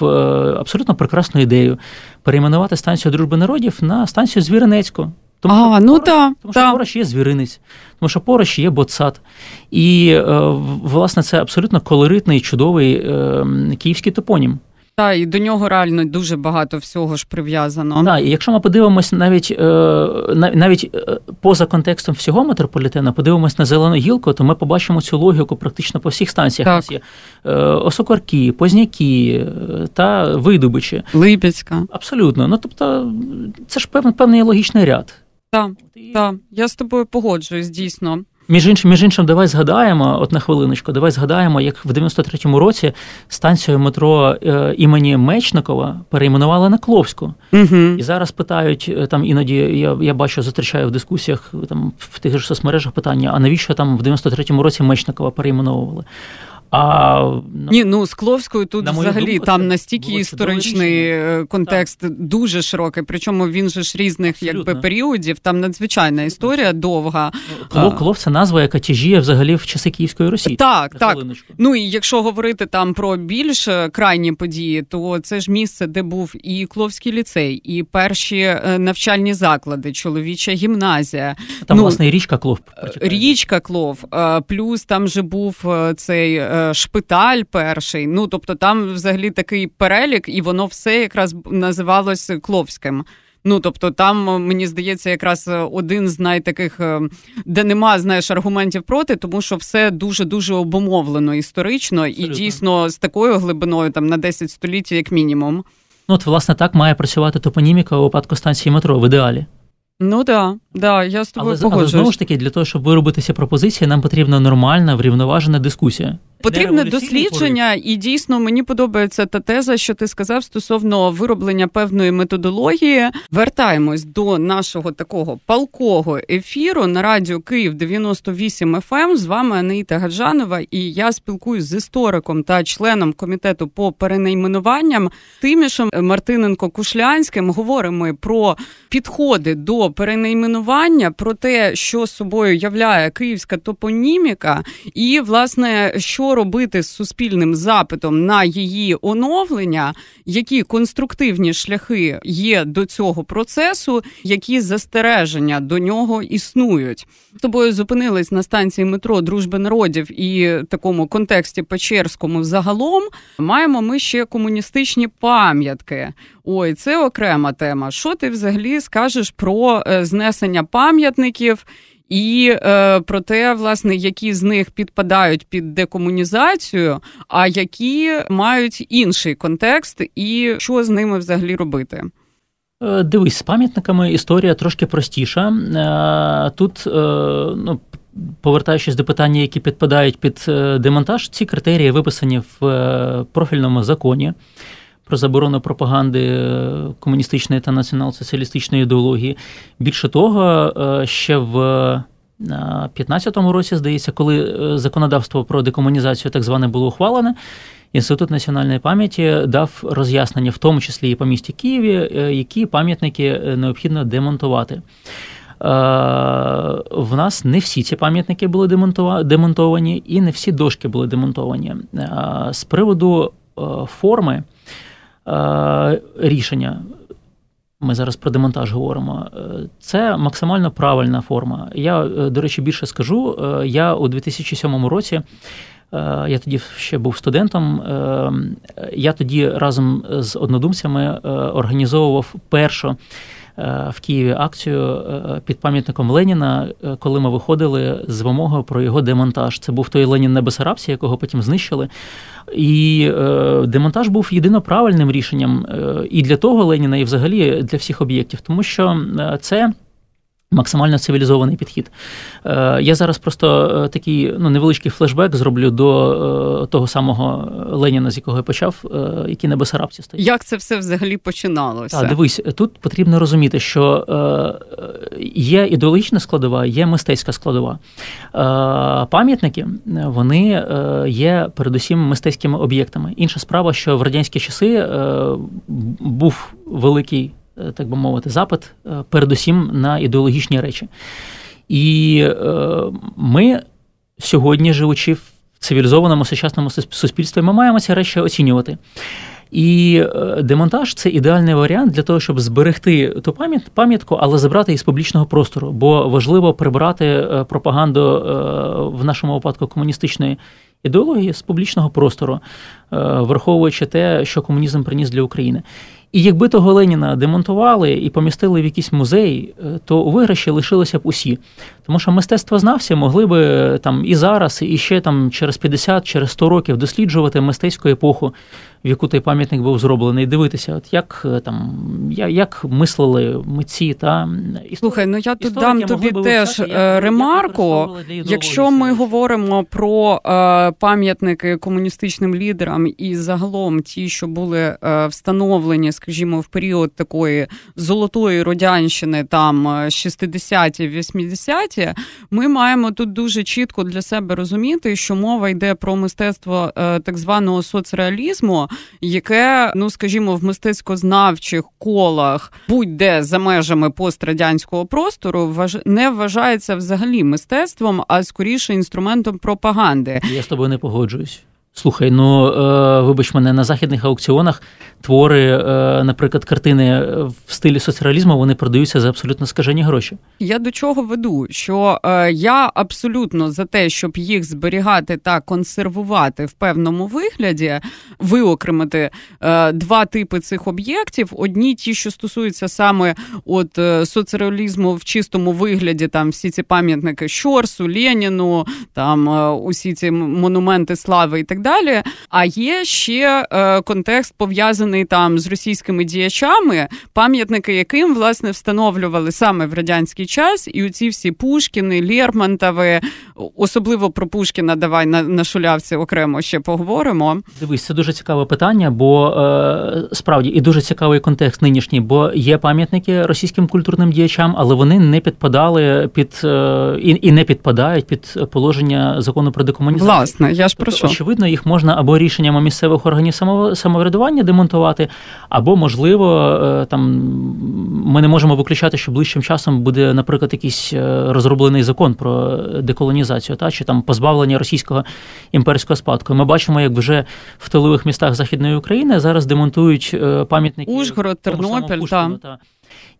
абсолютно прекрасну ідею перейменувати станцію дружби народів на станцію Звіринецьку. Тому, а, що ну поруч, та, тому що поруч є звіринець, тому що поруч є боцат. І, е, власне, це абсолютно колоритний, чудовий е, київський топонім. Так, і до нього реально дуже багато всього ж прив'язано. Так, і якщо ми подивимось навіть е, навіть поза контекстом всього метрополітена, подивимось на зелену гілку, то ми побачимо цю логіку практично по всіх станціях. Так. У нас є Осокорки, Позняки та Видобичі. Липецька. Абсолютно. Ну тобто, це ж певний певний логічний ряд. Так, так, я з тобою погоджуюсь, дійсно. Між іншим, між іншим, давай згадаємо, от на хвилиночку, давай згадаємо, як в 93-му році станцію метро е, імені Мечникова перейменували на Кловську. Угу. І зараз питають е, там іноді, я я бачу, зустрічаю в дискусіях там в тих ж соцмережах питання: а навіщо там в 93-му році Мечникова перейменовували? А ні, ну з Кловською тут взагалі думку, там настільки історичний е, контекст так. дуже широкий. Причому він же ж різних Абсолютно. якби періодів. Там надзвичайна історія довга. Клов, Клов це назва, яка тяжіє взагалі в часи Київської Росії. Так, так. Ну і якщо говорити там про більш е, крайні події, то це ж місце, де був і Кловський ліцей, і перші е, навчальні заклади, чоловіча гімназія. Там ну, власне і річка Клов. Річка Клов, плюс там же був цей шпиталь перший. Ну тобто, там взагалі такий перелік, і воно все якраз називалось Кловським. Ну, тобто, там мені здається, якраз один з найтаких, е, де нема знаєш аргументів проти, тому що все дуже дуже обумовлено історично Абсолютно. і дійсно з такою глибиною, там на 10 століть, як мінімум. Ну, от, власне, так має працювати топоніміка у випадку станції метро в ідеалі. Ну да, да, я з тобою але, але знову ж таки, для того, щоб виробитися пропозиції, нам потрібна нормальна врівноважена дискусія. Потрібне дослідження, і дійсно мені подобається та теза, що ти сказав стосовно вироблення певної методології. Вертаємось до нашого такого палкого ефіру на радіо Київ 98 FM. З вами Анаїта Гаджанова, і я спілкуюсь з істориком та членом комітету по перенайменуванням Тимішем Мартиненко Кушлянським. Говоримо про підходи до перенайменування, про те, що собою являє київська топоніміка, і власне що робити з суспільним запитом на її оновлення, які конструктивні шляхи є до цього процесу, які застереження до нього існують. Тобою зупинились на станції метро Дружби народів і такому контексті Печерському загалом маємо ми ще комуністичні пам'ятки. Ой, це окрема тема. Що ти взагалі скажеш про е, знесення пам'ятників? І е, про те, власне, які з них підпадають під декомунізацію, а які мають інший контекст, і що з ними взагалі робити? Е, дивись, з пам'ятниками історія трошки простіша. Е, тут, ну, повертаючись до питання, які підпадають під демонтаж, ці критерії виписані в профільному законі про заборону пропаганди е, комуністичної та націонал-соціалістичної ідеології. Більше того, е, ще в 2015 е, році, здається, коли законодавство про декомунізацію так зване було ухвалене. Інститут національної пам'яті дав роз'яснення, в тому числі і по місті Києві, які пам'ятники необхідно демонтувати. В нас не всі ці пам'ятники були демонтовані, і не всі дошки були демонтовані. З приводу форми рішення. Ми зараз про демонтаж говоримо. Е, це максимально правильна форма. Я, е, до речі, більше скажу. Я у 2007 році. Я тоді ще був студентом. Я тоді разом з однодумцями організовував першу в Києві акцію під пам'ятником Леніна, коли ми виходили з вимогою про його демонтаж. Це був той Ленін на Бесарабці, якого потім знищили. І е, демонтаж був єдино правильним рішенням е, і для того Леніна, і взагалі для всіх об'єктів, тому що е, це максимально цивілізований підхід. Е, я зараз просто е, такий ну, невеличкий флешбек зроблю до е, того самого Леніна, з якого я почав, який на Бесарабці стоїть. Як це все взагалі починалося? Так, Дивись, тут потрібно розуміти, що є ідеологічна складова, є мистецька складова. Пам'ятники вони є передусім мистецькими об'єктами. Інша справа, що в радянські часи був великий. Е, так би мовити, запит, е, передусім на ідеологічні речі. І е, ми сьогодні, живучи в цивілізованому сучасному суспільстві, ми маємо ці речі оцінювати. І демонтаж це ідеальний варіант для того, щоб зберегти ту пам'ятку, але забрати її з публічного простору. Бо важливо прибрати пропаганду в нашому випадку комуністичної ідеології з публічного простору, враховуючи те, що комунізм приніс для України. І якби того Леніна демонтували і помістили в якийсь музей, е, то у виграші лишилися б усі. Тому що мистецтвознавці могли би е, там і зараз, і ще там через 50, через 100 років досліджувати мистецьку епоху, в яку той пам'ятник був зроблений, дивитися, от як е, там як мислили митці та історики. Слухай, ну я тут дам тобі теж як, ремарку. Як якщо ми говоримо про е, пам'ятники комуністичним лідерам і загалом ті, що були е, встановлені, скажімо, в період такої золотої родянщини, там 60-ті, 80-ті, ми маємо тут дуже чітко для себе розуміти, що мова йде про мистецтво е, так званого соцреалізму яке, ну скажімо, в мистецькознавчих колах будь-де за межами пострадянського простору не вважається взагалі мистецтвом, а скоріше інструментом пропаганди. Я з тобою не погоджуюсь. Слухай, ну е, вибач мене на західних аукціонах твори, е, наприклад, картини в стилі соцреалізму, вони продаються за абсолютно скажені гроші. Я до чого веду? Що е, я абсолютно за те, щоб їх зберігати та консервувати в певному вигляді, виокремити два типи цих об'єктів: одні, ті, що стосуються саме от соцреалізму в чистому вигляді, там всі ці пам'ятники Щорсу, Леніну, там усі ці монументи слави і так далі. А є ще е, контекст пов'язаний там з російськими діячами, пам'ятники яким власне встановлювали саме в радянський час, і оці всі Пушкіни, Лєрмонтови, особливо про Пушкіна, давай на, на шулявці окремо ще поговоримо. Дивись, це дуже цікаве питання, бо е, справді і дуже цікавий контекст нинішній, бо є пам'ятники російським культурним діячам, але вони не підпадали під е, і, і не підпадають під положення закону про декомунізацію. Власне, я ж прошу. Тобто, очевидно, їх можна або рішеннями місцевих органів самоврядування демонтувати, або можливо е, там ми не можемо виключати, що ближчим часом буде, наприклад, якийсь е, розроблений закон про деколонізацію, та чи там позбавлення російського імперського спадку. Ми бачимо, як вже в тилових містах Західної України зараз демонтують е, пам'ятники Ужгород, Тернопіль та.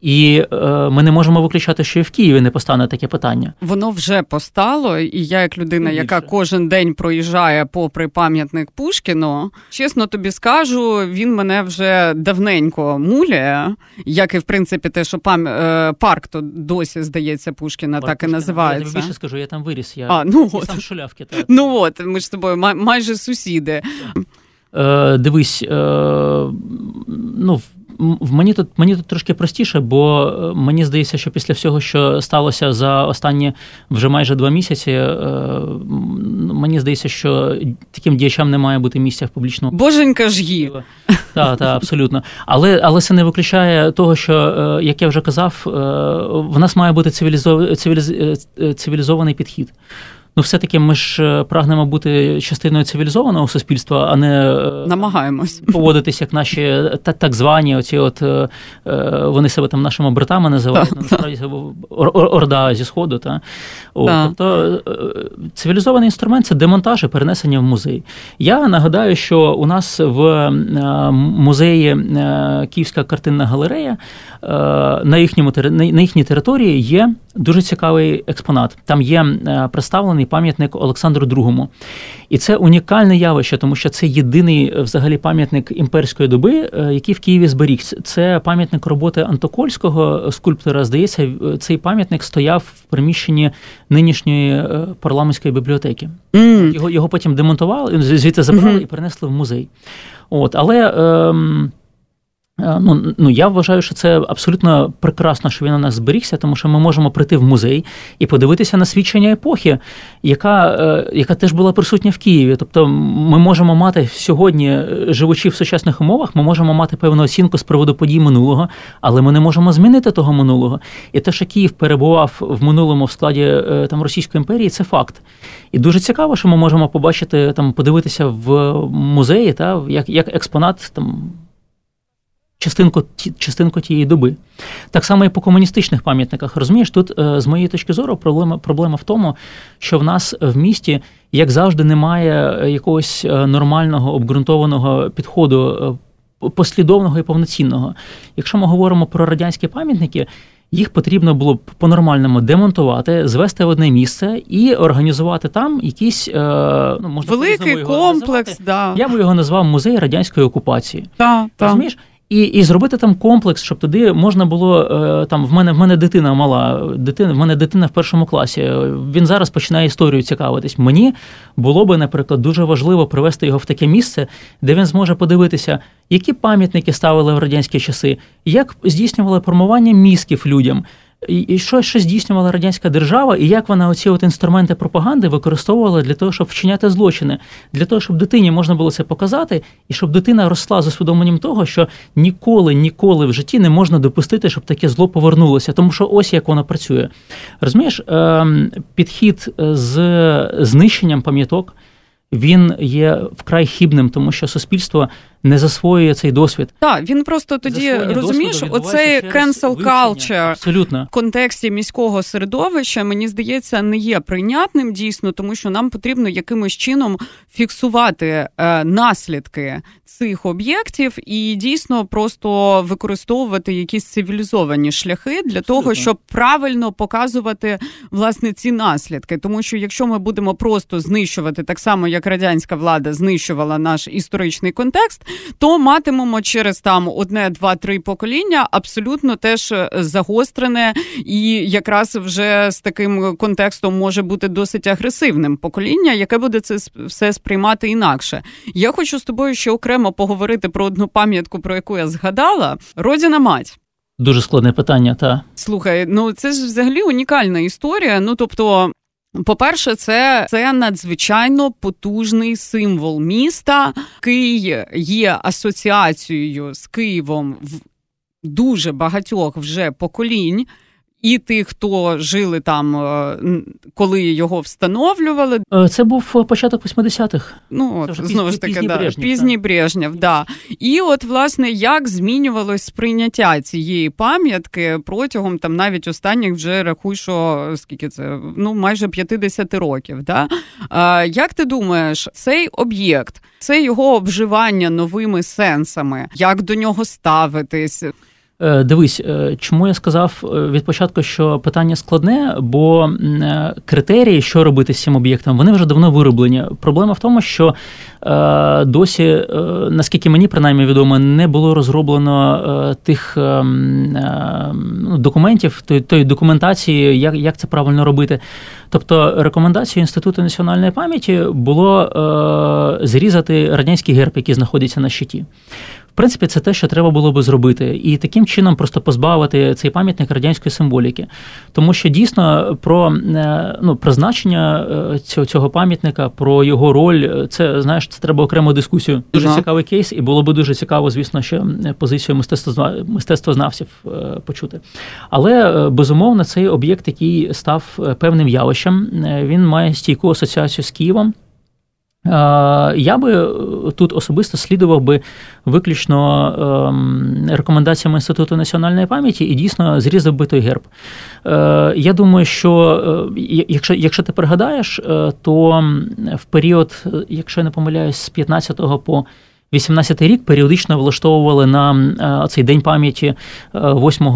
І е, ми не можемо виключати, що і в Києві не постане таке питання. Воно вже постало, і я, як людина, Більше. яка кожен день проїжджає попри пам'ятник Пушкіну, чесно тобі скажу, він мене вже давненько муляє, як і в принципі те, що пам... Е, парк то досі здається Пушкіна, парк так Пушкіна. і називається. Я тобі більше скажу, я там виріс. Я а, ну от. там шулявки. Так. Ну от ми ж з тобою май- майже сусіди. Е, Дивись, е, ну мені тут мені тут трошки простіше, бо е, мені здається, що після всього, що сталося за останні вже майже два місяці, е, мені здається, що таким діячам не має бути місця в публічному Боженька ж її. Так, так, абсолютно. Але але це не виключає того, що, е, як я вже казав, в нас має бути цивілізований підхід ну все-таки ми ж е, прагнемо бути частиною цивілізованого суспільства, а не е, намагаємось поводитись як наші так, так звані, оці от е, вони себе там нашими братами називають, та, насправді орда зі сходу. Та. О, Тобто цивілізований інструмент це демонтаж і перенесення в музей. Я нагадаю, що у нас в музеї Київська картинна галерея на їхньому на їхній території є дуже цікавий експонат. Там є представлений названий пам'ятник Олександру II. І це унікальне явище, тому що це єдиний е, взагалі пам'ятник імперської доби, е, який в Києві зберігся. Це пам'ятник роботи Антокольського скульптора. Здається, цей пам'ятник стояв в приміщенні нинішньої е, парламентської бібліотеки. Mm. Його його потім демонтували, звідти забрали mm-hmm. і перенесли в музей. От, Але. Е, ну ну я вважаю, що це абсолютно прекрасно, що він у нас зберігся, тому що ми можемо прийти в музей і подивитися на свідчення епохи, яка е, яка теж була присутня в Києві. Тобто, ми можемо мати сьогодні, е, живучи в сучасних умовах, ми можемо мати певну оцінку з приводу подій минулого, але ми не можемо змінити того минулого. І те, що Київ перебував в минулому в складі там Російської імперії, це факт. І дуже цікаво, що ми можемо побачити там, подивитися в музеї, та як як експонат там частинку частинку тієї доби. Так само і по комуністичних пам'ятниках. Розумієш, тут, е, з моєї точки зору, проблема проблема в тому, що в нас в місті, як завжди, немає е, якогось е, нормального обґрунтованого підходу, послідовного і повноцінного. Якщо ми говоримо про радянські пам'ятники. Їх потрібно було б по-нормальному демонтувати, звести в одне місце і організувати там якийсь ну, можна великий комплекс. Да. Я би його назвав музей радянської окупації. Та, Розумієш? І і зробити там комплекс, щоб туди можна було е, там в мене в мене дитина мала, дитина, в мене дитина в першому класі. Він зараз починає історію цікавитись. Мені було би, наприклад, дуже важливо привести його в таке місце, де він зможе подивитися, які пам'ятники ставили в радянські часи, як здійснювали формування мізків людям і що що здійснювала радянська держава, і як вона оці от інструменти пропаганди використовувала для того, щоб вчиняти злочини, для того, щоб дитині можна було це показати, і щоб дитина росла з усвідомленням того, що ніколи, ніколи в житті не можна допустити, щоб таке зло повернулося, тому що ось як воно працює. Розумієш, ем, підхід з знищенням пам'яток він є вкрай хібним, тому що суспільство не засвоює цей досвід. Так, він просто тоді розумієш, оцей cancel culture абсолютно в контексті міського середовища, мені здається, не є прийнятним дійсно, тому що нам потрібно якимось чином фіксувати е, наслідки цих об'єктів і дійсно просто використовувати якісь цивілізовані шляхи для Абсолютно. того, щоб правильно показувати власне ці наслідки. Тому що якщо ми будемо просто знищувати так само, як як радянська влада знищувала наш історичний контекст, то матимемо через там одне, два, три покоління абсолютно теж загострене і якраз вже з таким контекстом може бути досить агресивним покоління, яке буде це все сприймати інакше. Я хочу з тобою ще окремо поговорити про одну пам'ятку, про яку я згадала. Родіна мать. Дуже складне питання, та слухай, ну це ж взагалі унікальна історія. Ну тобто. По-перше, це це надзвичайно потужний символ міста, який є асоціацією з Києвом в дуже багатьох вже поколінь і тих, хто жили там, е, коли його встановлювали. Е, це був початок 80-х. Ну от знову ж таки, да, Брежнєв, пізній Брежнєв, да. І от, власне, як змінювалось сприйняття цієї пам'ятки протягом там навіть останніх вже рахуй, що скільки це ну майже 50 років. Да? А, Як ти думаєш, цей об'єкт, це його обживання новими сенсами, як до нього ставитись? Е, дивись, е, чому я сказав е, від початку, що питання складне, бо критерії, що робити з цим об'єктом, вони вже давно вироблені. Проблема в тому, що досі, наскільки мені принаймні відомо, не було розроблено тих ну, документів, тої документації, як це правильно робити. Тобто рекомендацією Інституту національної пам'яті було зрізати радянський герб, який знаходиться на щиті. В принципі, це те, що треба було би зробити, і таким чином просто позбавити цей пам'ятник радянської символіки, тому що дійсно про е, ну, призначення е, цього цього пам'ятника, про його роль, це знаєш, це треба окрему дискусію. Дуже ага. цікавий кейс, і було би дуже цікаво, звісно, ще позицію мистецтвознавців е, почути. Але безумовно, цей об'єкт, який став певним явищем, він має стійку асоціацію з Києвом. Я би е, тут особисто слідував би виключно ем, рекомендаціями Інституту національної пам'яті і дійсно зрізав би той герб. Е, я думаю, що е, якщо якщо ти пригадаєш, то в період, якщо я не помиляюсь, з 15 по 18-й рік періодично влаштовували на е, цей день пам'яті 8 е,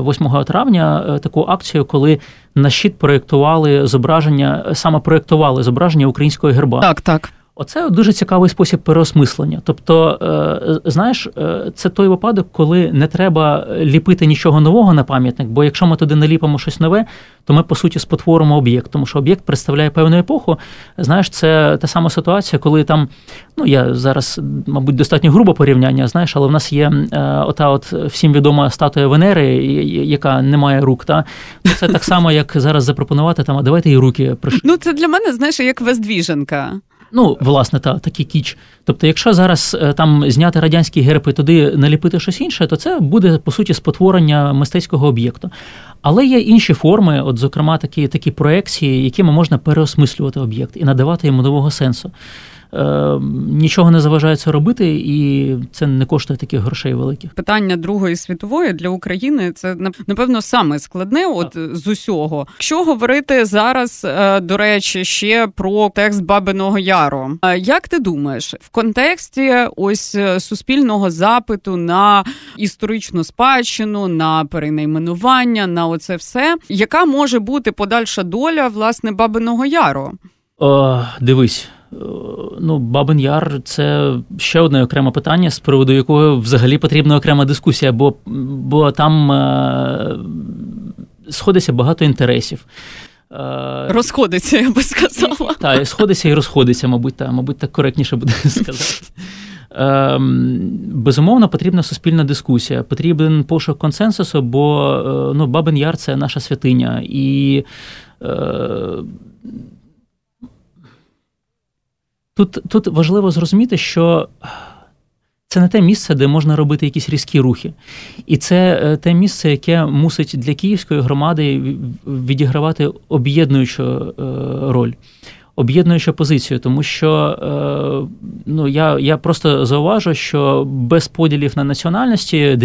8 е, травня таку акцію, коли на щит проєктували зображення, саме проєктували зображення українського герба. Так, так. Оце дуже цікавий спосіб переосмислення. Тобто, е, знаєш, е, це той випадок, коли не треба ліпити нічого нового на пам'ятник, бо якщо ми туди наліпимо щось нове, то ми по суті спотворимо об'єкт, тому що об'єкт представляє певну епоху. Знаєш, це та сама ситуація, коли там, ну я зараз, мабуть, достатньо грубо порівняння, знаєш, але в нас є е, ота, от всім відома статуя Венери, яка не має рук. Та це так само, як зараз запропонувати там, а давайте їй руки прийшли. Ну це для мене, знаєш, як Вездвіженка. Ну, власне, та такий кіч. Тобто, якщо зараз е, там зняти радянські герб і туди наліпити щось інше, то це буде по суті спотворення мистецького об'єкту. Але є інші форми, от зокрема, такі такі проекції, якими можна переосмислювати об'єкт і надавати йому нового сенсу. Е, нічого не заважає це робити, і це не коштує таких грошей великих. Питання Другої світової для України це напевно саме складне. От з усього, Якщо говорити зараз, е, до речі, ще про текст Бабиного Яру. Е, як ти думаєш, в контексті ось суспільного запиту на історичну спадщину, на перейменування, на оце все, яка може бути подальша доля власне Бабиного Яру? О, Дивись. Е, ну, Бабин Яр це ще одне окреме питання, з приводу якого взагалі потрібна окрема дискусія, бо бо там е, сходиться багато інтересів. Е, розходиться, я би сказала. Так, сходиться і розходиться, мабуть, та, мабуть, так коректніше буде сказати. Ем, безумовно, потрібна суспільна дискусія, потрібен пошук консенсусу, бо е, ну, Бабин Яр це наша святиня. І Тут тут важливо зрозуміти, що це не те місце, де можна робити якісь різкі рухи. І це е, те місце, яке мусить для київської громади відігравати об'єднуючу е, роль. Об'єднуючу позицію, тому що е, ну, я я просто зауважу, що без поділів на національності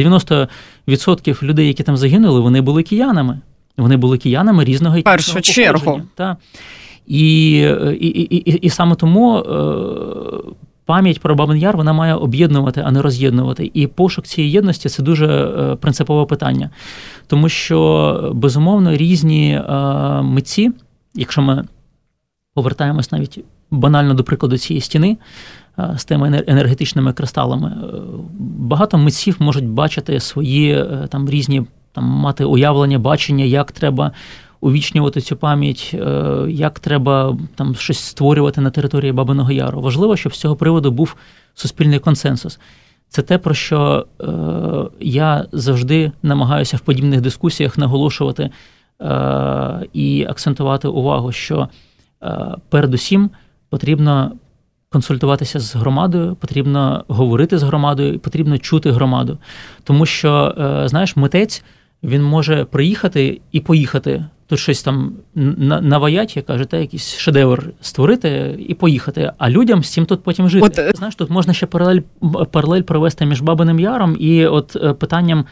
90% людей, які там загинули, вони були киянами. Вони були киянами різного Першу чергу. Та. І і, і, і, саме тому е, пам'ять про Бабин Яр вона має об'єднувати, а не роз'єднувати. І пошук цієї єдності це дуже е, принципове питання. Тому що, безумовно, різні е, митці, якщо ми повертаємось навіть банально до прикладу цієї стіни з тими енергетичними кристалами. Багато митців можуть бачити свої там різні там мати уявлення, бачення, як треба увічнювати цю пам'ять, е, як треба там щось створювати на території Бабиного Яру. Важливо, щоб з цього приводу був суспільний консенсус. Це те, про що е, я завжди намагаюся в подібних дискусіях наголошувати е, і акцентувати увагу, що е, передусім потрібно консультуватися з громадою, потрібно говорити з громадою, потрібно чути громаду. Тому що, е, знаєш, митець він може приїхати і поїхати тут щось там наваять, як кажете, якийсь шедевр створити і поїхати. А людям з цим тут потім жити. От, е, Знаєш, тут можна ще паралель паралель провести між Бабиним Яром і от е, питанням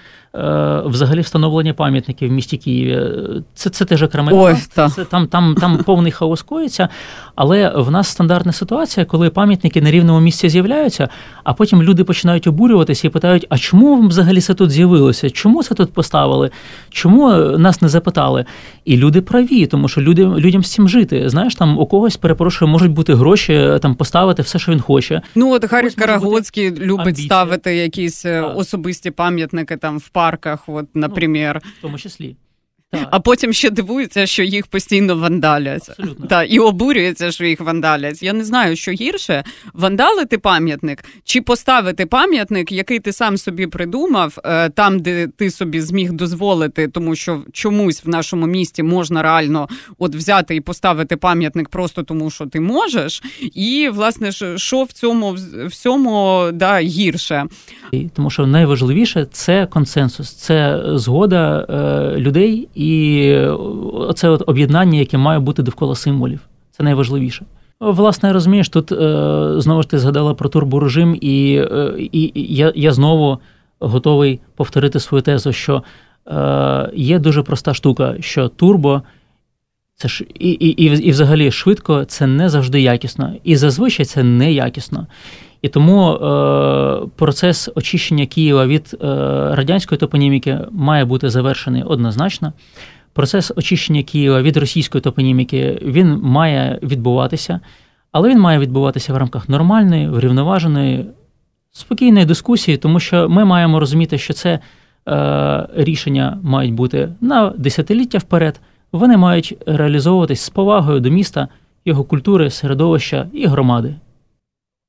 взагалі встановлення пам'ятників в місті Києві. Це це теж окреме. Це там, там, там повний хаос коїться. Але в нас стандартна ситуація, коли пам'ятники на рівному місці з'являються, а потім люди починають обурюватися і питають: а чому взагалі це тут з'явилося? Чому це тут поставили? Чому нас не запитали? І люди праві, тому що люди, людям з цим жити. Знаєш, там у когось перепрошую, можуть бути гроші там поставити все, що він хоче. Ну от Гаррі Карагоцький любить амбіція. ставити якісь е, так. особисті пам'ятники там в парках, вот, например. наприклад. Ну, в тому числі. Так. А потім ще дивуються, що їх постійно вандалять. Абсолютно. Так, і обурюються, що їх вандалять. Я не знаю, що гірше вандалити пам'ятник чи поставити пам'ятник, який ти сам собі придумав, е, там, де ти собі зміг дозволити, тому що чомусь в нашому місті можна реально от взяти і поставити пам'ятник просто тому, що ти можеш. І, власне, що в цьому всьому да, гірше. Тому що найважливіше це консенсус, це згода е, людей. І оце от об'єднання, яке має бути довкола символів. Це найважливіше. Власне, розумієш, тут е, знову ж ти згадала про турборежим, е, і, і я я знову готовий повторити свою тезу, що е, є дуже проста штука, що турбо це ж і, і, і, і взагалі швидко це не завжди якісно. І зазвичай це не якісно. І тому е, процес очищення Києва від е, радянської топоніміки має бути завершений однозначно. Процес очищення Києва від російської топоніміки він має відбуватися, але він має відбуватися в рамках нормальної, врівноваженої, спокійної дискусії, тому що ми маємо розуміти, що це е, рішення мають бути на десятиліття вперед. Вони мають реалізовуватись з повагою до міста, його культури, середовища і громади.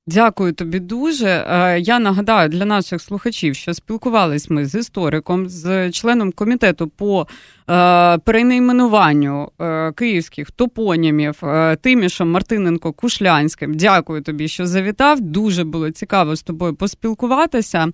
Дякую тобі дуже. Е, я нагадаю для наших слухачів, що спілкувались ми з істориком, з членом комітету по е, перейменуванню е, київських топонімів Тимішем Мартиненко Кушлянським. Дякую тобі, що завітав. Дуже було цікаво з тобою поспілкуватися.